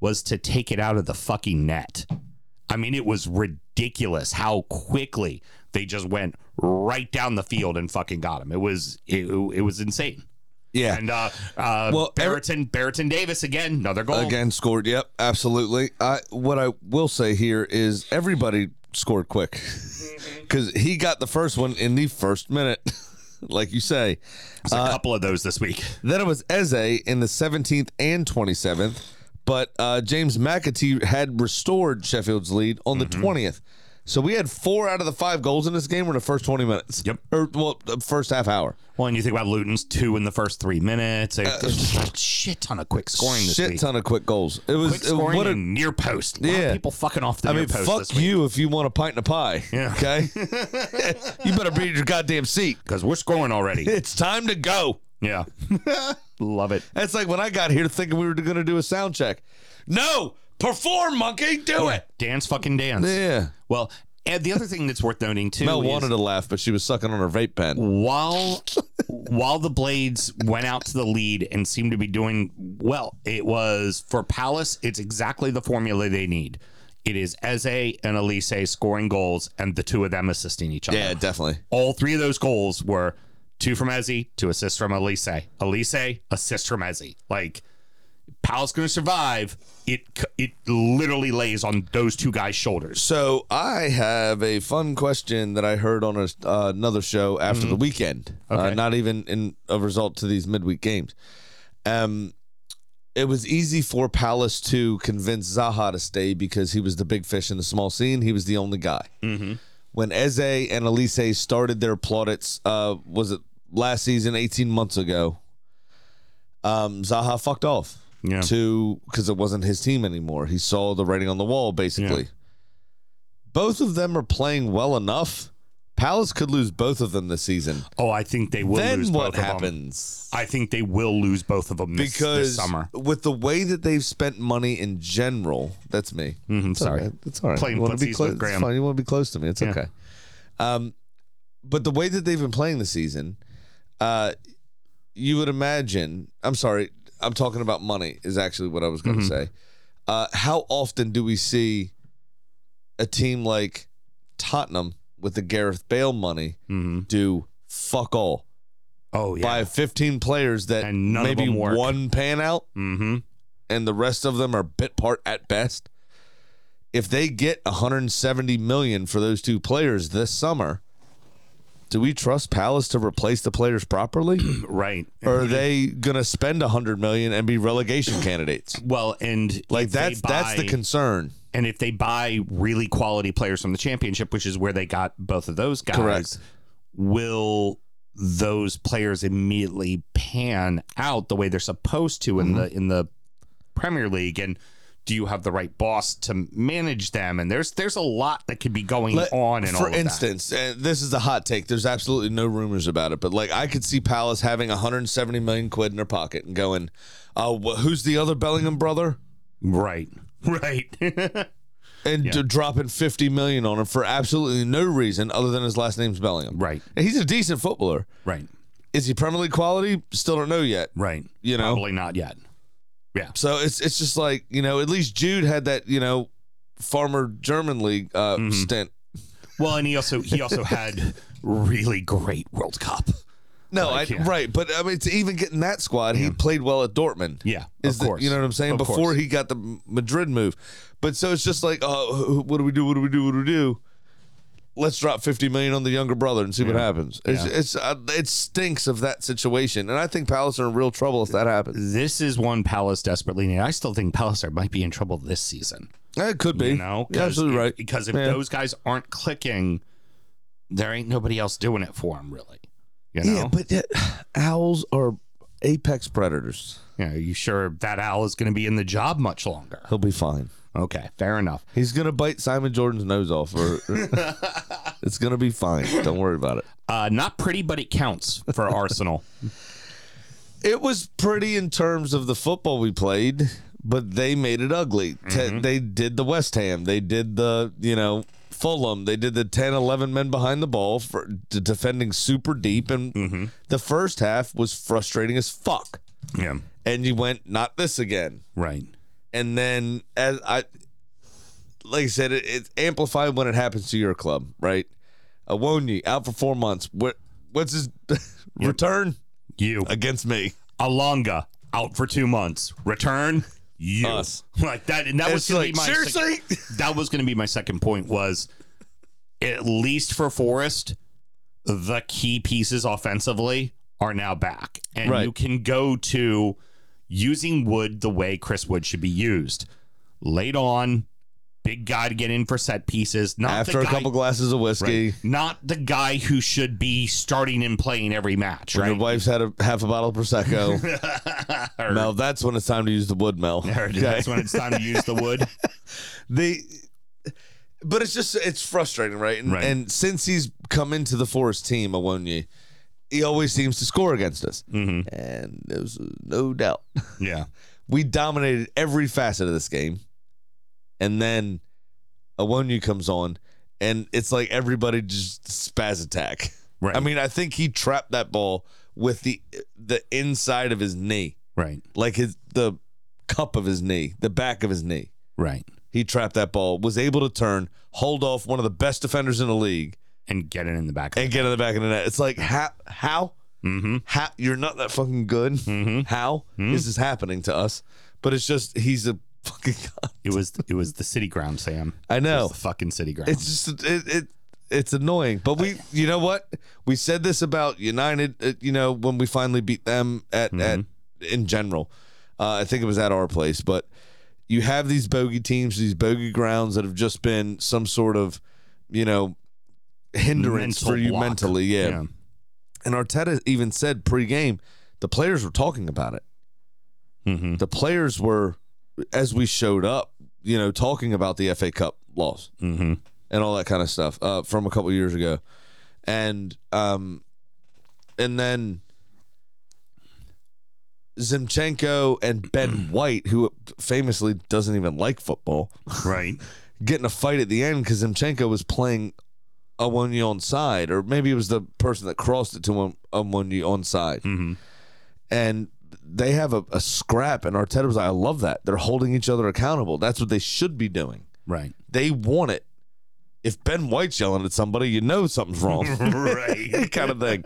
was to take it out of the fucking net. I mean, it was ridiculous how quickly they just went right down the field and fucking got him. It was it, it was insane. Yeah. And uh, uh, Well, Brereton, Brereton Díaz again, another goal. Again, scored. Yep, absolutely. I what I will say here is everybody scored quick <laughs> because he got the first one in the first minute, <laughs> like you say. There's a couple of those this week. Then it was Eze in the 17th and 27th, but uh, James McAtee had restored Sheffield's lead on the 20th. So we had four out of the five goals in this game were in the first 20 minutes. Yep. Or well, the first half hour. Well, and you think about Luton's two in the first three minutes. They- just a shit ton of quick scoring this Uh, Shit week. ton of quick goals. It was quick scoring what a near post. A Yeah. people fucking off the I near mean, post fuck you if you want a pint and a pie. Yeah. Okay. <laughs> <laughs> you better be in your goddamn seat. <laughs> because we're scoring already. It's time to go. Yeah, <laughs> love it. It's like when I got here thinking we were going to do a sound check. No, perform, monkey, do it. Dance, fucking dance. Yeah. Well, and the other thing that's worth noting too Mel is wanted to laugh, but she was sucking on her vape pen. while while the Blades went out to the lead and seemed to be doing well, it was for Palace. It's exactly the formula they need. It is Eze and Olise scoring goals, and the two of them assisting each other. Yeah, definitely. all three of those goals were two from Eze, two assists from Olise. Olise, assist from Eze. Like Palace going to survive. It it literally lays on those two guys' shoulders. So I have a fun question that I heard on a, uh, another show after the weekend. Uh, not even in a result to these midweek games. Um, it was easy for Palace to convince Zaha to stay because he was the big fish in the small scene. He was the only guy. Mm-hmm. When Eze and Olise started their plaudits, uh, was it last season, eighteen months ago? Um, Zaha fucked off Yeah. to because it wasn't his team anymore. He saw the writing on the wall, basically. Yeah. Both of them are playing well enough. Palace could lose both of them this season. Oh, I think they will then lose what both of them. happens? I think they will lose both of them this, Because this summer. with the way that they've spent money in general, that's me. Mhm, It's all sorry. right. It's all right. Playing you want to be close? with Graham. It's fine. You want to be close to me? It's Yeah. okay. Um, but the way that they've been playing the season, uh, you would imagine. I'm sorry. I'm talking about money is actually what I was going to Mm-hmm. say. Uh, how often do we see a team like Tottenham with the Gareth Bale money Mm-hmm. do fuck all? Oh yeah. Buy 15 players that And none of maybe one pan out mm-hmm. and the rest of them are bit part at best. If they get 170 million for those two players this summer, do we trust Palace to replace the players properly? <clears throat> Right. or are they gonna spend a 100 million and be relegation candidates? Well, and Like that's that's the concern. And if they buy really quality players from the championship, which is where they got both of those guys, Correct. will those players immediately pan out the way they're supposed to in Mm-hmm. the in the Premier League? And do you have the right boss to manage them? And there's there's a lot that could be going Let- on. And for all of that. instance, and this is a hot take. There's absolutely no rumors about it, but like I could see Palace having 170 million quid in their pocket and going, "Uh, wh- who's the other Bellingham brother?" right, <laughs> right, And Yeah. dropping 50 million on him for absolutely no reason other than his last name's Bellingham. right, And he's a decent footballer. right, Is he Premier League quality? Still don't know yet. right. You know? probably not yet. Yeah, So it's it's just like you know, at least Jude had that you know, farmer German league uh, Mm-hmm. stint. Well, and he also he also had really great World Cup. No, Like, I, yeah. right, but I mean, to even get in that squad, he played well at Dortmund. Yeah, of the- course. you know what I'm saying? Of Before course. he got the Madrid move, but so it's just like, oh, what do we do? What do we do? What do we do? Let's drop 50 million on the younger brother and see what happens. It's, Yeah. it's uh, it stinks of that situation, and I think Palace are in real trouble if that happens. This is one Palace desperately need. I still think Palace are- might be in trouble this season. It could be. You know, 'Cause absolutely right. Because if Yeah. those guys aren't clicking, there ain't nobody else doing it for them, really. You know? Yeah, but owls are apex predators. Yeah, are you sure that owl is going to be in the job much longer? He'll be fine. Okay, fair enough. He's gonna bite Simon Jordan's nose off, or <laughs> it's gonna be fine. Don't worry about it. Uh, not pretty, but it counts for Arsenal. It was pretty in terms of the football we played, but they made it ugly. Te- they did the West Ham. They did the, you know, Fulham. They did the 10, 11 men behind the ball for d- defending super deep. And the first half was frustrating as fuck. Yeah, And you went, not this again. right. And then, as I, like I said, it, it's amplified when it happens to your club, right? Awoniyi out for four months. What, what's his <laughs> return You, against me? Elanga, out for two months. Return, you. Us. <laughs> Like that. And that was It's going like, be my seriously? <laughs> that was going to be my second point was at least for Forest, the key pieces offensively are now back. And Right. you can go to using Wood the way Chris Wood should be used. Late on, big guy to get in for set pieces. Not After the a couple glasses of whiskey. right, not the guy who should be starting and playing every match, When right? your wife's had a half a bottle of prosecco. <laughs> Or- Mel, that's when it's time to use the wood, Mel. or That's when it's time to use the wood. <laughs> the but it's just it's frustrating, right? And, Right. and since he's come into the Forest team, Awoniyi, he always seems to score against us, hmm and there's no doubt <laughs> Yeah. we dominated every facet of this game, and then Awoniyi comes on, and it's like everybody just spaz attack. Right. I mean, I think he trapped that ball with the the inside of his knee, Right. like his the cup of his knee, the back of his knee. Right. He trapped that ball, was able to turn, hold off one of the best defenders in the league, And get it in the back. and get in the back of the net. It's like how how mm-hmm. how you're not that fucking good. Mhm. How is this happening to us? But it's just he's a <laughs> fucking god. It was it was the city ground, Sam. I It know. was the fucking city ground. It's just it, it it's annoying. But we you know what? We said this about United, uh, you know, when we finally beat them at at in general. Uh, I think it was at our place, but you have these bogey teams, these bogey grounds that have just been some sort of, you know, hindrance Mental for you block. mentally. Yeah. Yeah. And Arteta even said pregame, the players were talking about it. Mhm. The players were, as we showed up, you know, talking about the FA Cup loss Mhm. and all that kind of stuff uh, from a couple years ago, and um, and then Zinchenko and Ben <clears throat> White, who famously doesn't even like football, Right. <laughs> get in a fight at the end because Zinchenko was playing On side, or maybe it was the person that crossed it to him on side, Mhm. and they have a, a scrap, and Arteta was like, "I love that. They're holding each other accountable. That's what they should be doing. Right. They want it. If Ben White's yelling at somebody, you know something's wrong, <laughs> right. <laughs> kind of thing.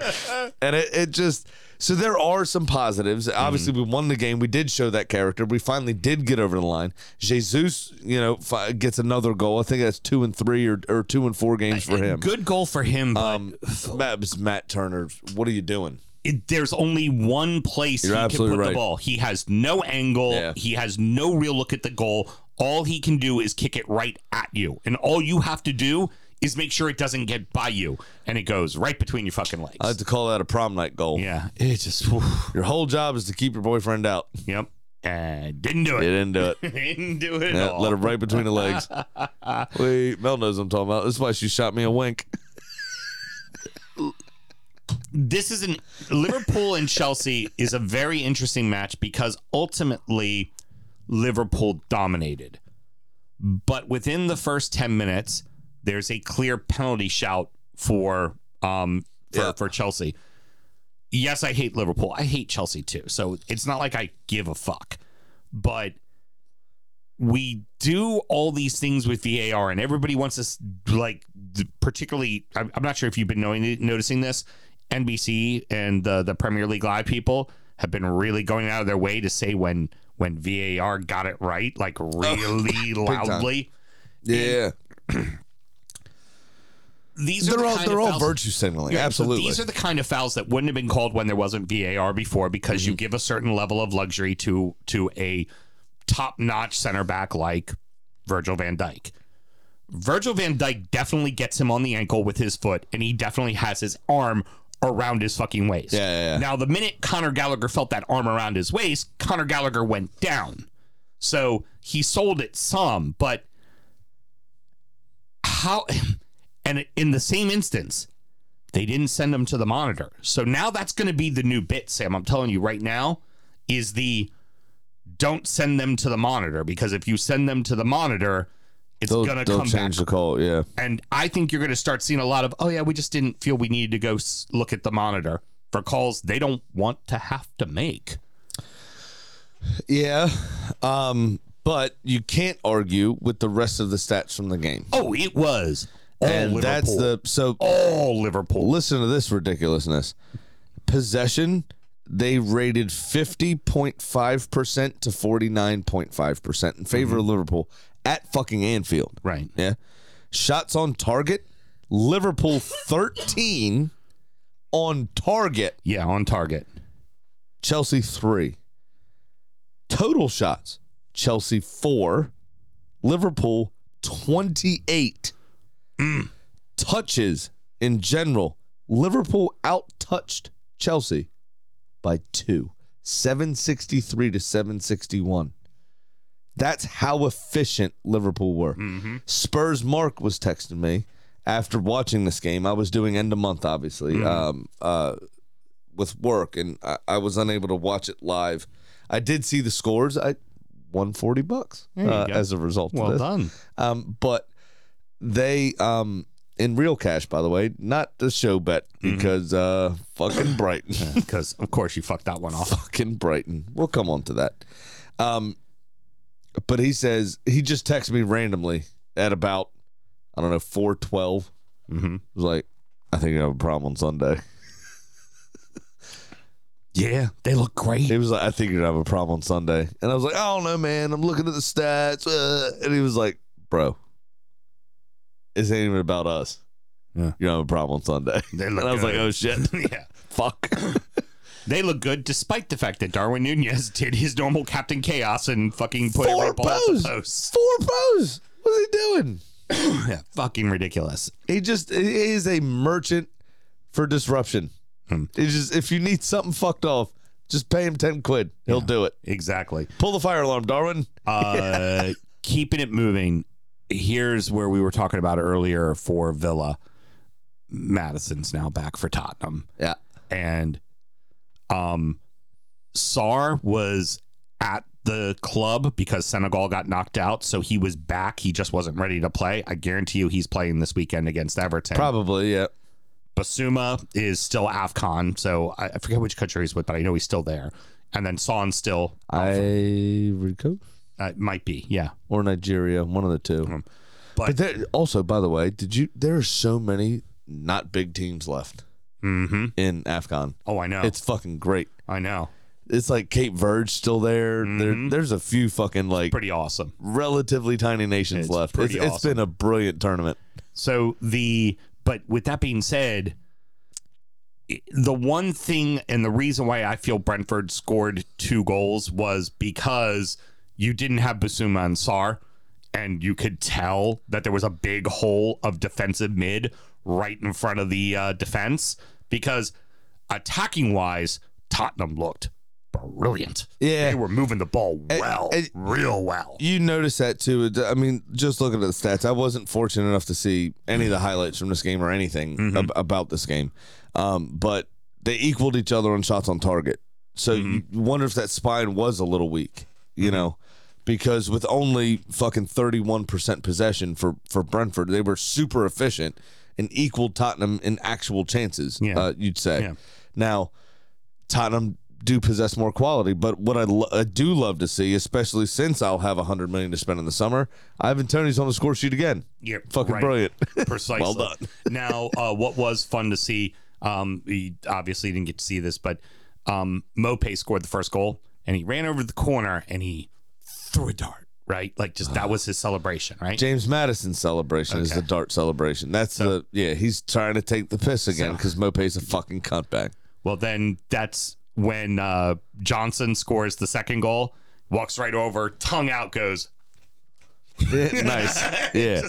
And it, it just so there are some positives. Obviously, Mm-hmm. we won the game. We did show that character. We finally did get over the line. Jesus, you know, fi- gets another goal. I think that's two and three or, or two and four games for him. Good goal for him, but Um, Matt, Matt Turner, what are you doing? It, there's only one place You're he can put right. the ball. He has no angle. Yeah. He has no real look at the goal. All he can do is kick it right at you, and all you have to do is make sure it doesn't get by you, and it goes right between your fucking legs. I like to call that a prom night goal. yeah, it just whew. Your whole job is to keep your boyfriend out. yep. Uh, didn't do You it. didn't do it. <laughs> didn't do it at Yeah, all. let him right between the legs. <laughs> Wait, Mel knows what I'm talking about. This is why she shot me a wink. This is an Liverpool and Chelsea is a very interesting match because ultimately Liverpool dominated. But within the first 10 minutes, there's a clear penalty shout for um for, Yeah. for Chelsea. Yes, I hate Liverpool. I hate Chelsea too. So it's not like I give a fuck. But we do all these things with VAR, and everybody wants us like, particularly. I'm, I'm not sure if you've been knowing noticing this. NBC and the the Premier League Live people have been really going out of their way to say when when VAR got it right, like <laughs> really time. loudly. Yeah. <clears throat> These are They're the all they're all virtue signaling. Yeah, so Absolutely. these are the kind of fouls that wouldn't have been called when there wasn't VAR before because Mm-hmm. you give a certain level of luxury to to a top-notch center back like Virgil van Dijk. Virgil van Dijk definitely gets him on the ankle with his foot and he definitely has his arm around his fucking waist. Yeah, yeah, yeah. Now the minute Conor Gallagher felt that arm around his waist, Conor Gallagher went down. So he sold it some, but how <laughs> and in the same instance they didn't send him to the monitor so now that's going to be the new bit sam i'm telling you right now is the don't send them to the monitor because if you send them to the monitor it's they'll, going to they'll come change back the call. Yeah. and i think you're going to start seeing a lot of oh yeah we just didn't feel we needed to go s- look at the monitor for calls they don't want to have to make Yeah. Um, but you can't argue with the rest of the stats from the game. oh it was all and Liverpool. that's the so all liverpool listen to this ridiculousness. Possession, they rated 50.5% to 49.5% in favor of Liverpool at fucking Anfield. right Yeah. Shots on target, Liverpool <laughs> 13 on target, yeah on target Chelsea 3. Total shots, Chelsea 4, Liverpool 28. Mm. Touches in general, Liverpool out touched Chelsea by 2. 763 to 761. That's how efficient Liverpool were. Spurs Mark was texting me after watching this game. I was doing end of month, obviously, um, uh, with work, and I, I was unable to watch it live. I did see the scores. I won forty bucks uh, as a result. well of this. done Um, but they um in real cash, by the way, not the show bet because uh fucking <coughs> Brighton. because of course you fucked that one off fucking Brighton. We'll come on to that. Um, but he says he just texted me randomly at about I don't know four twelve. mm-hmm. Was like, I think I have a problem on Sunday. <laughs> Yeah, they look great. He was like, I think you're have a problem on Sunday, and I was like, I don't know, man. I'm looking at the stats, uh, and he was like, Bro, this ain't even about us. Yeah. You don't have a problem on Sunday. <laughs> And I was like. Oh shit, <laughs> yeah, fuck. They look good despite the fact that Darwin Nunez <laughs> did his normal Captain Chaos and fucking put Four at pose. the post. Four pose. What's he doing? <clears throat> yeah, fucking ridiculous. He just he is a merchant for disruption. Hmm. It's just if you need something fucked off, just pay him ten quid. He'll do it. Exactly. Pull the fire alarm, Darwin. Uh, <laughs> keeping it moving. Here's where we were talking about earlier for Villa. Maddison's now back for Tottenham. Yeah. and um Sarr was at the club because Senegal got knocked out, so he was back. He just wasn't ready to play. I guarantee you he's playing this weekend against Everton. Probably, yeah. Bissouma is still AFCON, so I, I forget which country he's with, but I know he's still there. And then Son's still Ivory Coast uh, might be, yeah. or Nigeria, one of the 2 But- But there, also, by the way, did you? There are so many not big teams left Mm-hmm. in Afcon. Oh, I know. It's fucking great. I know. It's like Cape Verde still there. There, there's a few fucking like Pretty awesome. relatively tiny nations It's left. It's, pretty it's awesome. been a brilliant tournament. So the but with that being said, the one thing and the reason why I feel Brentford scored two goals was because you didn't have Bissouma and Sarr, and you could tell that there was a big hole of defensive mid right in front of the uh, defense because attacking wise, Tottenham looked brilliant. Yeah. they were moving the ball well, and- real well. You notice that too. I mean, just looking at the stats, I wasn't fortunate enough to see any of the highlights from this game or anything mm-hmm. ab- about this game. Um, but they equaled each other on shots on target. So you mm-hmm. wonder if that spine was a little weak, you mm-hmm. know, because with only fucking 31% possession for, for Brentford, they were super efficient and equaled Tottenham in actual chances, Yeah. uh, you'd say. Yeah. Now, Tottenham do possess more quality, but what I, lo- I do love to see, especially since I'll have a hundred million to spend in the summer, Ivan Toney's on the score sheet again. Yeah, Fucking right. brilliant. <laughs> Precisely. Well done. now, uh, what was fun to see, um, we obviously didn't get to see this, but um, Maupay scored the first goal and he ran over to the corner and he threw a dart, right? Like just that was his celebration, right? James Maddison's celebration is Okay. the dart celebration. That's the yeah. He's trying to take the piss again because Maupay's a fucking cuntbag. Well, then that's when uh, Johnson scores the second goal, walks right over, tongue out, goes, <laughs> nice. <laughs> Yeah,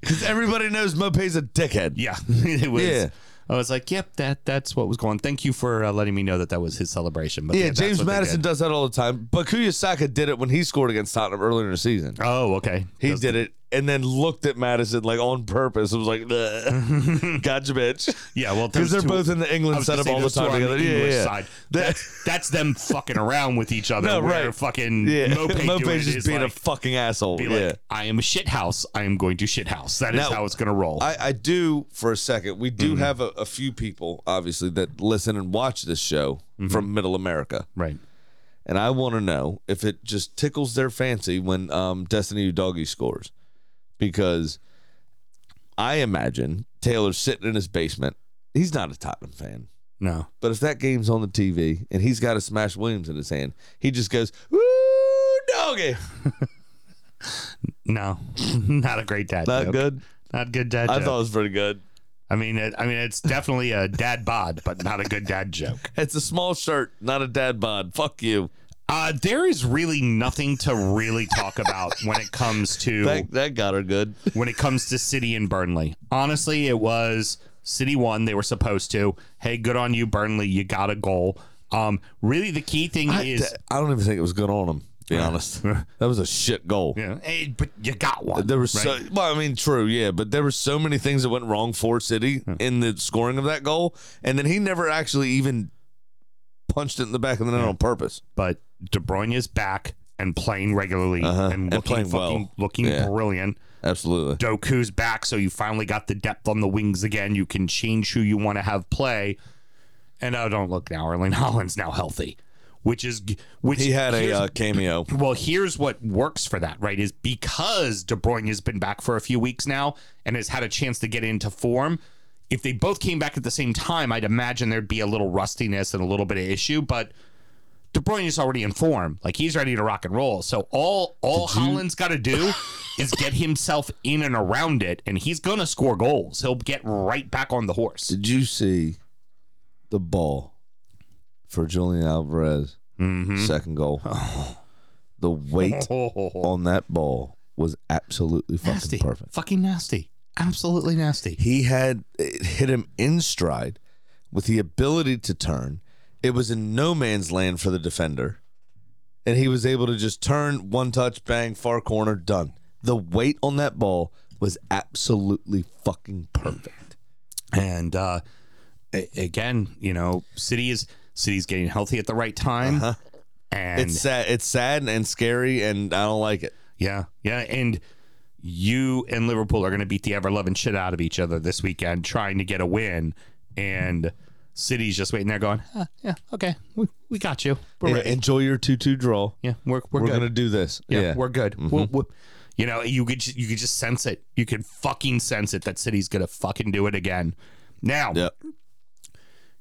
because everybody knows Maupay's a dickhead. yeah. <laughs> it was. Yeah. I was like, yep, that that's what was going. Thank you for uh, letting me know that that was his celebration. But Yeah, that's James Maddison does that all the time. But Kuyasaka did it when he scored against Tottenham earlier in the season. Oh, okay. He Does- did it and then looked at Maddison like on purpose. It was like, "Ugh. <laughs> gotcha, bitch. Yeah, well, Because they're two- both in the England setup all the time together. the Yeah, yeah. side. That's, that's them fucking around with each other. No, right. Fucking yeah. Maupay doing just is being like, a fucking asshole. be yeah. like, I am a shit house. I am going to shit house. That is Now, how it's going to roll. I, I do for a second. We do Mm-hmm. have a, a few people, obviously, that listen and watch this show Mm-hmm. from Middle America, right. and I want to know if it just tickles their fancy when um, Destiny Udogie scores, because I imagine Taylor's sitting in his basement. He's not a Tottenham fan, No. but if that game's on the TV and he's got a Smash Williams in his hand, he just goes, "Woo, doggy!" <laughs> No. <laughs> Not a great dad Not joke. good. Not good dad I joke. thought it was pretty good. I mean, it, I mean, it's definitely a dad bod, but not a good dad joke. <laughs> It's a small shirt, not a dad bod. Fuck you. Uh, there is really nothing to really talk about when it comes to <laughs> That, that got her good. when it comes to City and Burnley. Honestly, it was City won. They were supposed to. Hey, good on you, Burnley. You got a goal. Um, really, the key thing I, is, I don't even think it was good on him. To be honest, <laughs> that was a shit goal. yeah, hey, but you got one. There was right? so well, I mean, true, yeah, but there were so many things that went wrong for City in the scoring of that goal, and then he never actually even punched it in the back of the net on purpose. but De Bruyne is back and playing regularly Uh-huh, and and looking playing well. looking Yeah. brilliant. Absolutely. Doku's back, so you finally got the depth on the wings again. You can change who you want to have play. And oh, don't look now. Erling <laughs> Haaland's now healthy, which is which He had a here's- uh, cameo. well, here's what works for that, right? Is because De Bruyne has been back for a few weeks now and has had a chance to get into form. If they both came back at the same time, I'd imagine there'd be a little rustiness and a little bit of issue. But De Bruyne is already in form; like he's ready to rock and roll. So all all Haaland's got to do <laughs> is get himself in and around it, and he's gonna score goals. He'll get right back on the horse. Did you see the ball for Julian Alvarez? Mm-hmm. Second goal. <laughs> The weight <laughs> on that ball was absolutely fucking nasty, perfect. fucking nasty, absolutely nasty. He had it hit him in stride with the ability to turn. It was in no man's land for the defender. And he was able to just turn, one touch, bang, far corner, done. The weight on that ball was absolutely fucking perfect. And uh, a- again, you know, City is City's getting healthy at the right time. Uh-huh. And It's sad. It's sad and scary, and I don't like it. yeah, yeah, and you and Liverpool are going to beat the ever loving shit out of each other this weekend, trying to get a win. and City's just waiting there going, "Ah, yeah, okay, we, we got you. We're ready. enjoy your two-two draw. Yeah, we're we're, We're, good. gonna do this. yeah, Yeah, we're good. We'll- we'll- you know, you could ju- you could just sense it. You could fucking sense it that City's gonna fucking do it again. Now, Yep.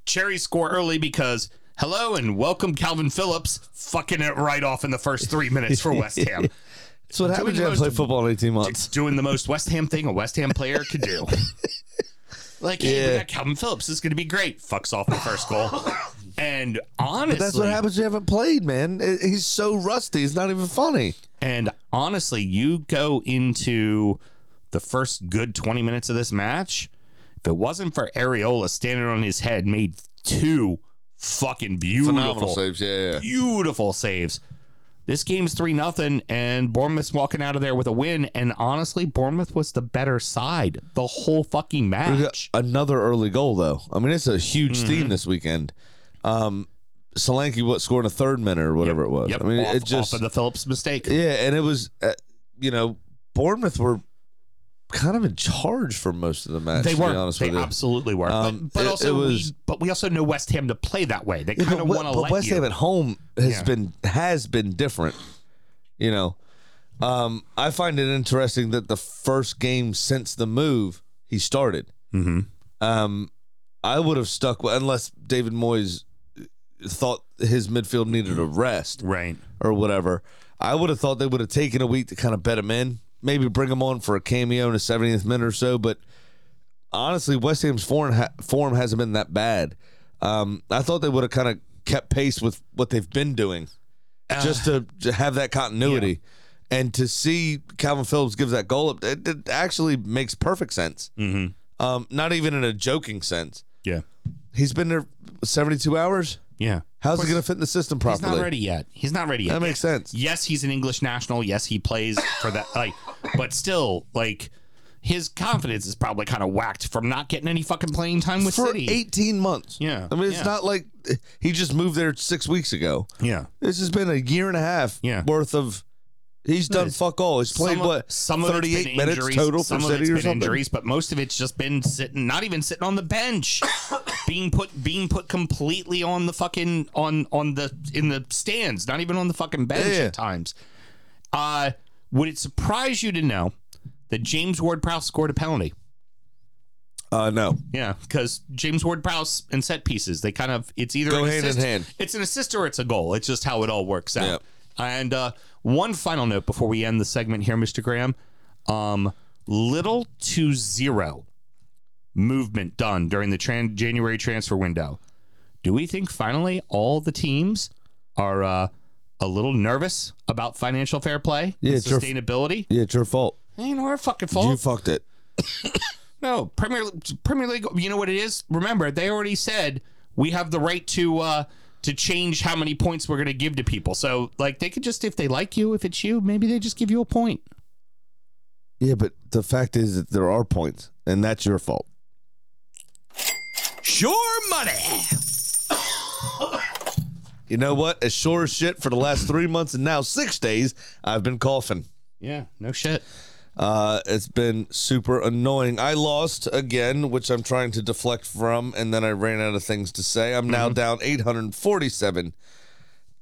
Cherry score early because hello and welcome Kalvin Phillips fucking it right off in the first three minutes for West Ham. <laughs> That's what happens. You haven't played football in eighteen months. It's doing the most West Ham thing a West Ham player could do. <laughs> Like, hey, we Yeah. got Kalvin Phillips. This is going to be great. Fucks off the first goal. <laughs> And honestly, That's what happens. when You haven't played, man. He's so rusty. It's not even funny. And honestly, you go into the first good 20 minutes of this match. If it wasn't for Areola standing on his head, made two fucking beautiful, saves. Yeah, yeah. beautiful saves. This game's 3 nothing, and Bournemouth's walking out of there with a win. And honestly, Bournemouth was the better side the whole fucking match. Another early goal, though. I mean, it's a huge Mm-hmm. theme this weekend. Um, Solanke what scored in a third minute or whatever it was. Yep, I mean, off, it just off of the Phillips mistake. yeah, and it was uh, you know Bournemouth were kind of in charge for most of the match. They to were. Be honest They with you. absolutely were. Um, but but it- also, it we, but we also know West Ham to play that way. They kind of want to but West you. Ham at home has Yeah. been has been different. You know, um, I find it interesting that the first game since the move he started. Mhm. Um, I would have stuck with unless David Moyes thought his midfield needed a rest Right. or whatever. I would have thought they would have taken a week to kind of bet him in, maybe bring him on for a cameo in the 70th minute or so. But honestly, West Ham's form, ha- form hasn't been that bad. Um, I thought they would have kind of kept pace with what they've been doing, just to, to have that continuity. And to see Kalvin Phillips give that goal up, it, it actually makes perfect sense. Mm-hmm. Um, not even in a joking sense. Yeah. He's been there 72 hours. Yeah. How's it going to fit in the system properly? He's not ready yet. He's not ready yet. That makes sense. Yes, he's an English national. Yes, he plays for that. Like, but still, like, his confidence is probably kind of whacked from not getting any fucking playing time with for City. 18 months. Yeah, I mean, it's yeah. not like he just moved there six weeks ago. Yeah. This has been a year and a half Yeah. worth of. He's done fuck all. He's played some of, what some of it's 38 minutes injuries, total some for City or something. injuries, but most of it's just been sitting, not even sitting on the bench, <coughs> being put being put completely on the fucking on on the in the stands, not even on the fucking bench Yeah. at times. Uh, would it surprise you to know that James Ward-Prowse scored a penalty? Uh, no. Yeah, because James Ward-Prowse and set pieces, they kind of it's either Go an hand in hand. It's an assist or it's a goal. It's just how it all works out. Yep. And uh, one final note before we end the segment here, Mr. Graham. Um, little to zero movement done during the tran- January transfer window. Do we think finally all the teams are uh, a little nervous about financial fair play Yeah, and it's your- sustainability? Yeah, it's your fault. Ain't our fucking fault. You fucked it. <coughs> No, Premier Premier League. You know what it is? Remember, they already said we have the right to uh to change how many points we're going to give to people. So, like, they could just if they like you, if it's you, maybe they just give you a point. Yeah, but the fact is that there are points, and that's your fault. Sure money. You know what? As sure as shit for the last three months and now six days, I've been coughing. Yeah, no shit. Uh, it's been super annoying. I lost again, which I'm trying to deflect from, and then I ran out of things to say. I'm now down eight hundred forty-seven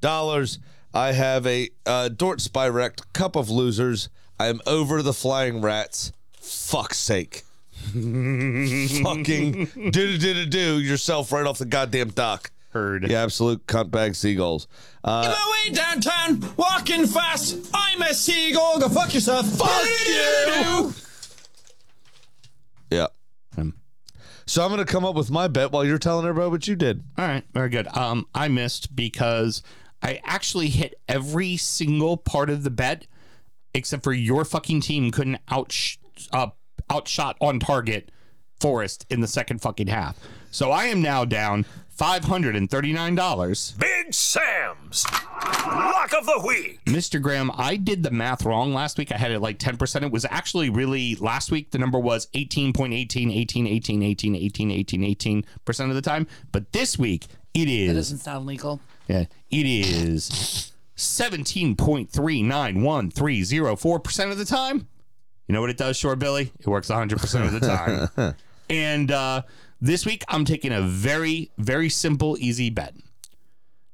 dollars. I have a uh, Dort Spyrect Cup of Losers. I'm over the Flying Rats. Fuck's sake. <laughs> Fucking do do do do yourself right off the goddamn dock. Heard. You absolute cunt bag seagulls. Uh, Away downtown, walking fast. I'm a seagull. Go fuck yourself. Fuck you. yeah. Um, So I'm gonna come up with my bet while you're telling everybody what you did. All right, very good. Um, I missed because I actually hit every single part of the bet except for your fucking team couldn't out uh, outshot on target Forest in the second fucking half. So I am now down five hundred and thirty nine dollars. Big Sam's Lock of the Week. Mr. Graham, I did the math wrong last week. I had it like 10%. It was actually really last week the number was 18.18, 18, 18, 18, 18, 18, 18% of the time. But this week it That is doesn't sound legal. yeah, it is 17.391304% of the time. You know what it does, Short Billy? It works 100% of the time. <laughs> and uh, This week, I'm taking a very, very simple, easy bet.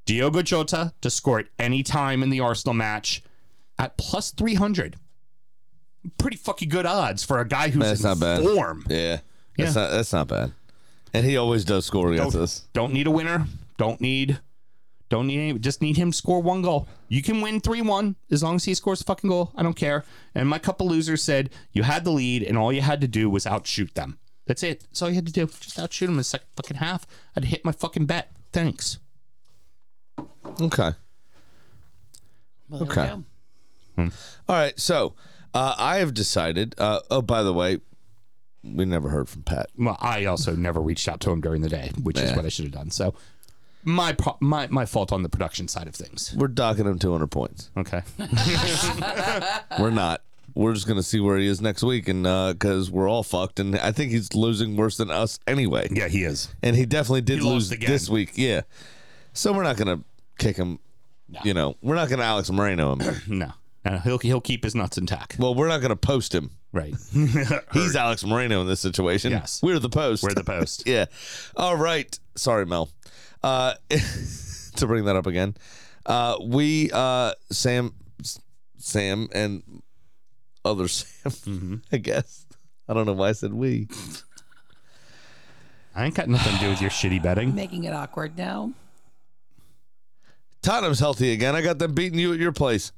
Diogo Jota to score at any time in the Arsenal match at plus 300. Pretty fucking good odds for a guy who's That's in not bad. form. Yeah, that's Yeah. not that's not bad. And he always does score against Don't, us. don't need a winner. Don't need. Don't need any. Just need him to score one goal. You can win three one as long as he scores a fucking goal. I don't care. And my couple losers said you had the lead and all you had to do was outshoot them. That's it. That's all you had to do. Just outshoot them in the second fucking half. I'd hit my fucking bet. Thanks. Okay. Well, Okay. go. All right. So uh, I have decided. Uh, oh, by the way, we never heard from Pat. Well, I also never reached out to him during the day, which is what I should have done. So my pro- my my fault on the production side of things. We're docking him 200 points. Okay. <laughs> We're not. We're just gonna see where he is next week, and because we're all fucked, and I think he's losing worse than us anyway. yeah, he is. And he definitely did He lose lost again. this week. Yeah. So we're not gonna kick him. You know, we're not gonna Alex Moreno him. <clears throat> No. Uh, he'll he'll keep his nuts intact. well, we're not gonna post him. Right. <laughs> He's Alex Moreno in this situation. Yes. We're the post. We're the post. <laughs> yeah. All right. Sorry, Mel. Uh, <laughs> to bring that up again, uh, we uh, Sam, Sam, and other <laughs> Sam. Mm-hmm. I guess. I don't know why I said we. I ain't got nothing to do with your shitty betting. Making it awkward now. Tottenham's healthy again. I got them beating you at your place.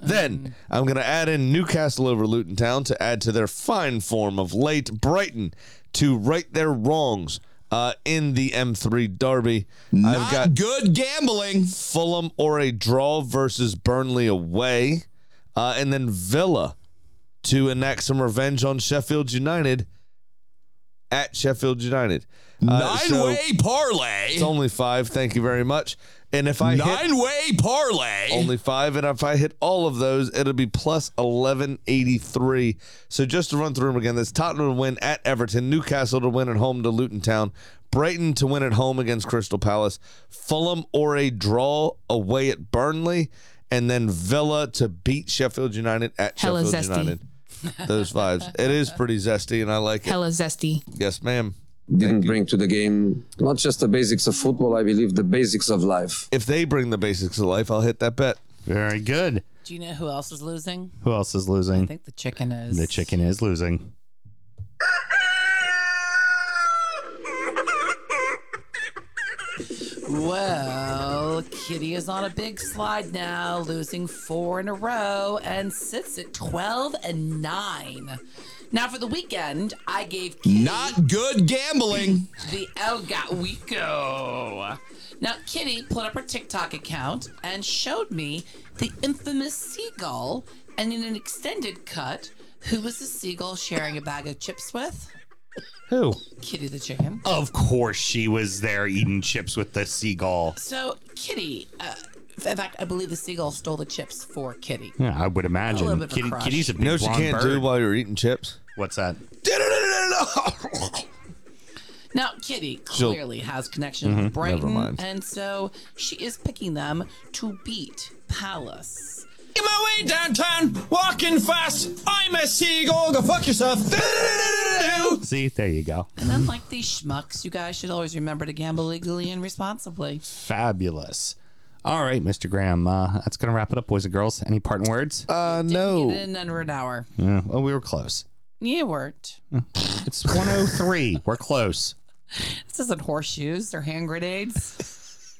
Then I'm going to add in Newcastle over Luton Town to add to their fine form of late Brighton to right their wrongs uh, in the M3 Derby. I've got good gambling. Fulham or a draw versus Burnley away, uh, and then Villa to enact some revenge on Sheffield United at Sheffield United. Uh, Nine so way parlay. It's only five. Thank you very much. And if I hit Nine way parlay. only five, and if I hit all of those, it'll be plus eleven eighty three. So just to run through them again, that's Tottenham to win at Everton, Newcastle to win at home to Luton Town, Brighton to win at home against Crystal Palace, Fulham or a draw away at Burnley, and then Villa to beat Sheffield United at Hella Sheffield zesty. United. Those fives. It is pretty zesty, and I like it. Hella zesty. Yes, ma'am. Didn't bring to the game not just the basics of football i believe the basics of life If they bring the basics of life, I'll hit that bet. Very good. Do you know who else is losing? Who else is losing? I think the chicken is. The chicken is losing. Well, Kitty is on a big slide now, losing four in a row and sits at 12 and 9. Now, for the weekend, I gave Kitty Not good gambling. the El Gatwico. Now, Kitty put up her TikTok account and showed me the infamous seagull, and in an extended cut, who was the seagull sharing a bag of chips with? Who? Kitty the chicken. Of course, she was there eating chips with the seagull. So, Kitty, uh, in fact, I believe the seagull stole the chips for Kitty. Yeah, I would imagine. little bit of a Kitty, crush. Kitty's a big You know what you blonde can't bird. do while you're eating chips? What's that? <laughs> Now, Kitty She'll- clearly has connection with mm-hmm. Brighton, Never mind. and so she is picking them to beat Palace. In my way downtown, walking fast. I'm a seagull. Go fuck yourself. <laughs> See, there you go. And unlike these schmucks, you guys should always remember to gamble legally and responsibly. Fabulous. All right, Mr. Graham. Uh, that's going to wrap it up, boys and girls. Any parting words? Uh, Get no. in under an hour. Yeah, well, we were close. You weren't. <laughs> It's 103. we're close. This isn't horseshoes or hand grenades.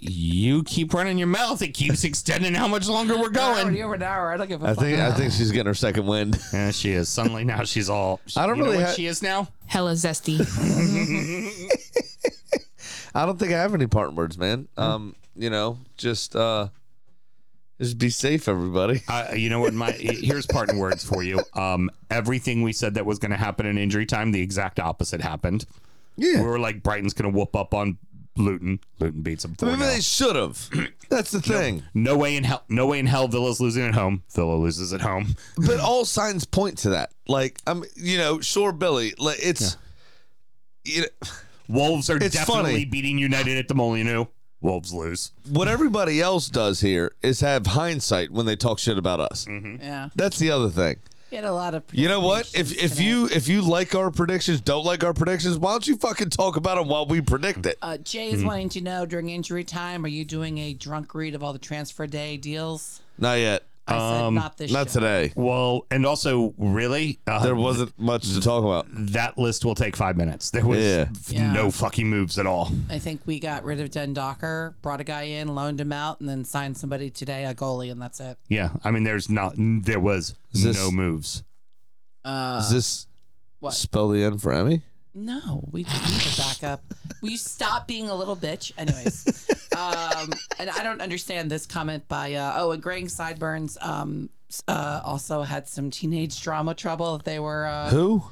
You keep running your mouth. It keeps extending how much longer we're Already going. over an hour. I don't give a I fuck. think I think she's getting her second wind. <laughs> Yeah, she is. Suddenly now she's all. I don't you know really what ha- she is now. Hella zesty. <laughs> I don't think I have any parting words, man. Um, you know, just uh, just be safe, everybody. Uh, you know what? My here's parting words for you. Um, everything we said that was going to happen in injury time, the exact opposite happened. Yeah. We were like Brighton's going to whoop up on Luton. Luton beats them. 4 Maybe they should have. <clears throat> That's the thing. No way in hell. No way in hell. Villa's losing at home. Villa loses at home. <laughs> But all signs point to that. Like, I'm, you know, sure, Billy. Like, it's, you know, Wolves are It's definitely funny. beating United at the Molineux. Wolves lose. what everybody else does here is have hindsight when they talk shit about us. Yeah. That's the other thing. We had a lot of. You know what? If if predictions you if you like our predictions, don't like our predictions, why don't you fucking talk about them while we predict it? Uh, Jay is wanting to know during injury time, are you doing a drunk read of all the transfer day deals? Not yet. I said Um, not this Not show. today. Well, and also, really, uh, There wasn't much to talk about. that list will take five minutes. There was Yeah. Yeah. no fucking moves at all. I think we got rid of Dendoncker, brought a guy in, loaned him out, and then signed somebody today, a goalie, and that's it. Yeah, I mean, there's not, there was Is this- no moves. Uh, Does this what? spell the end for Emi? No, we need a backup. Will you stop being a little bitch? Anyways, <laughs> um, and I don't understand this comment by uh, oh, and Greg Sideburns um, uh, also had some teenage drama trouble. They were uh, Who?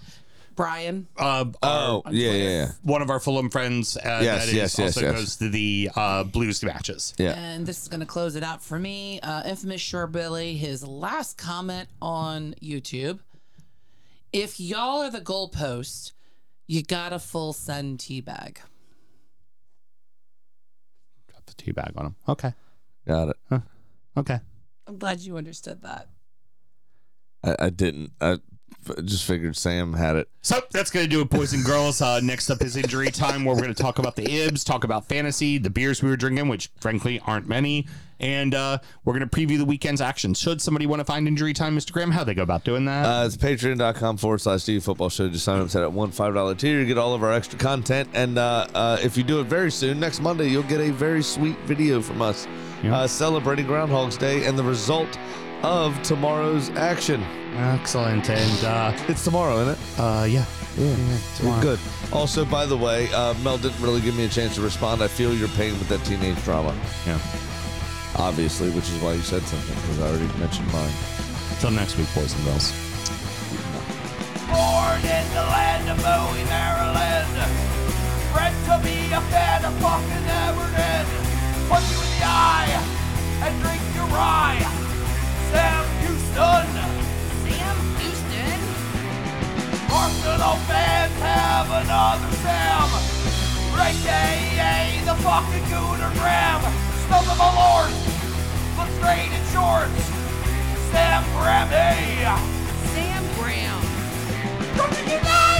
Brian. Uh, Oh, yeah, yeah, yeah. one of our Fulham friends. Uh, Yes, that is yes, yes, also yes. goes to the uh, Blues matches. Yeah. And this is going to close it out for me. Uh, infamous Sure Billy, his last comment on YouTube. If y'all are the goalpost, you got a full sun tea bag. Drop the tea bag on him. Okay. Got it. Okay. I'm glad you understood that. I, I didn't. I f- just figured Sam had it. So that's going to do it, boys and girls. Uh, next up is injury time, where we're going to talk about the IBS, talk about fantasy, the beers we were drinking, which frankly aren't many, and uh, we're going to preview the weekend's action. Should somebody want to find injury time, Mr. Graham, how they go about doing that? Uh, it's patreon.com forward slash DU football show. Just sign up at that one $5 tier. You get all of our extra content. And uh, uh, if you do it very soon, next Monday, you'll get a very sweet video from us uh, celebrating Groundhog's Day and the result of tomorrow's action. Excellent. And uh, It's tomorrow, isn't it? uh, yeah. Well, good. Also, by the way, uh, Mel didn't really give me a chance to respond. I feel your pain with that teenage drama, Yeah. obviously, which is why you said something, because I already mentioned mine. Until next week, boys and girls. Born in the land of Bowie, Maryland. Bred to be a fan of fucking Everton. Punch you in the eye and drink your rye. Sam Houston. Sam Houston. Arsenal fans have another Sam. AKA the fucking Gooner Graham. Snub of my lord. Look straight in shorts. Sam Grammy. Sam Graham. Brooklyn United! Brooklyn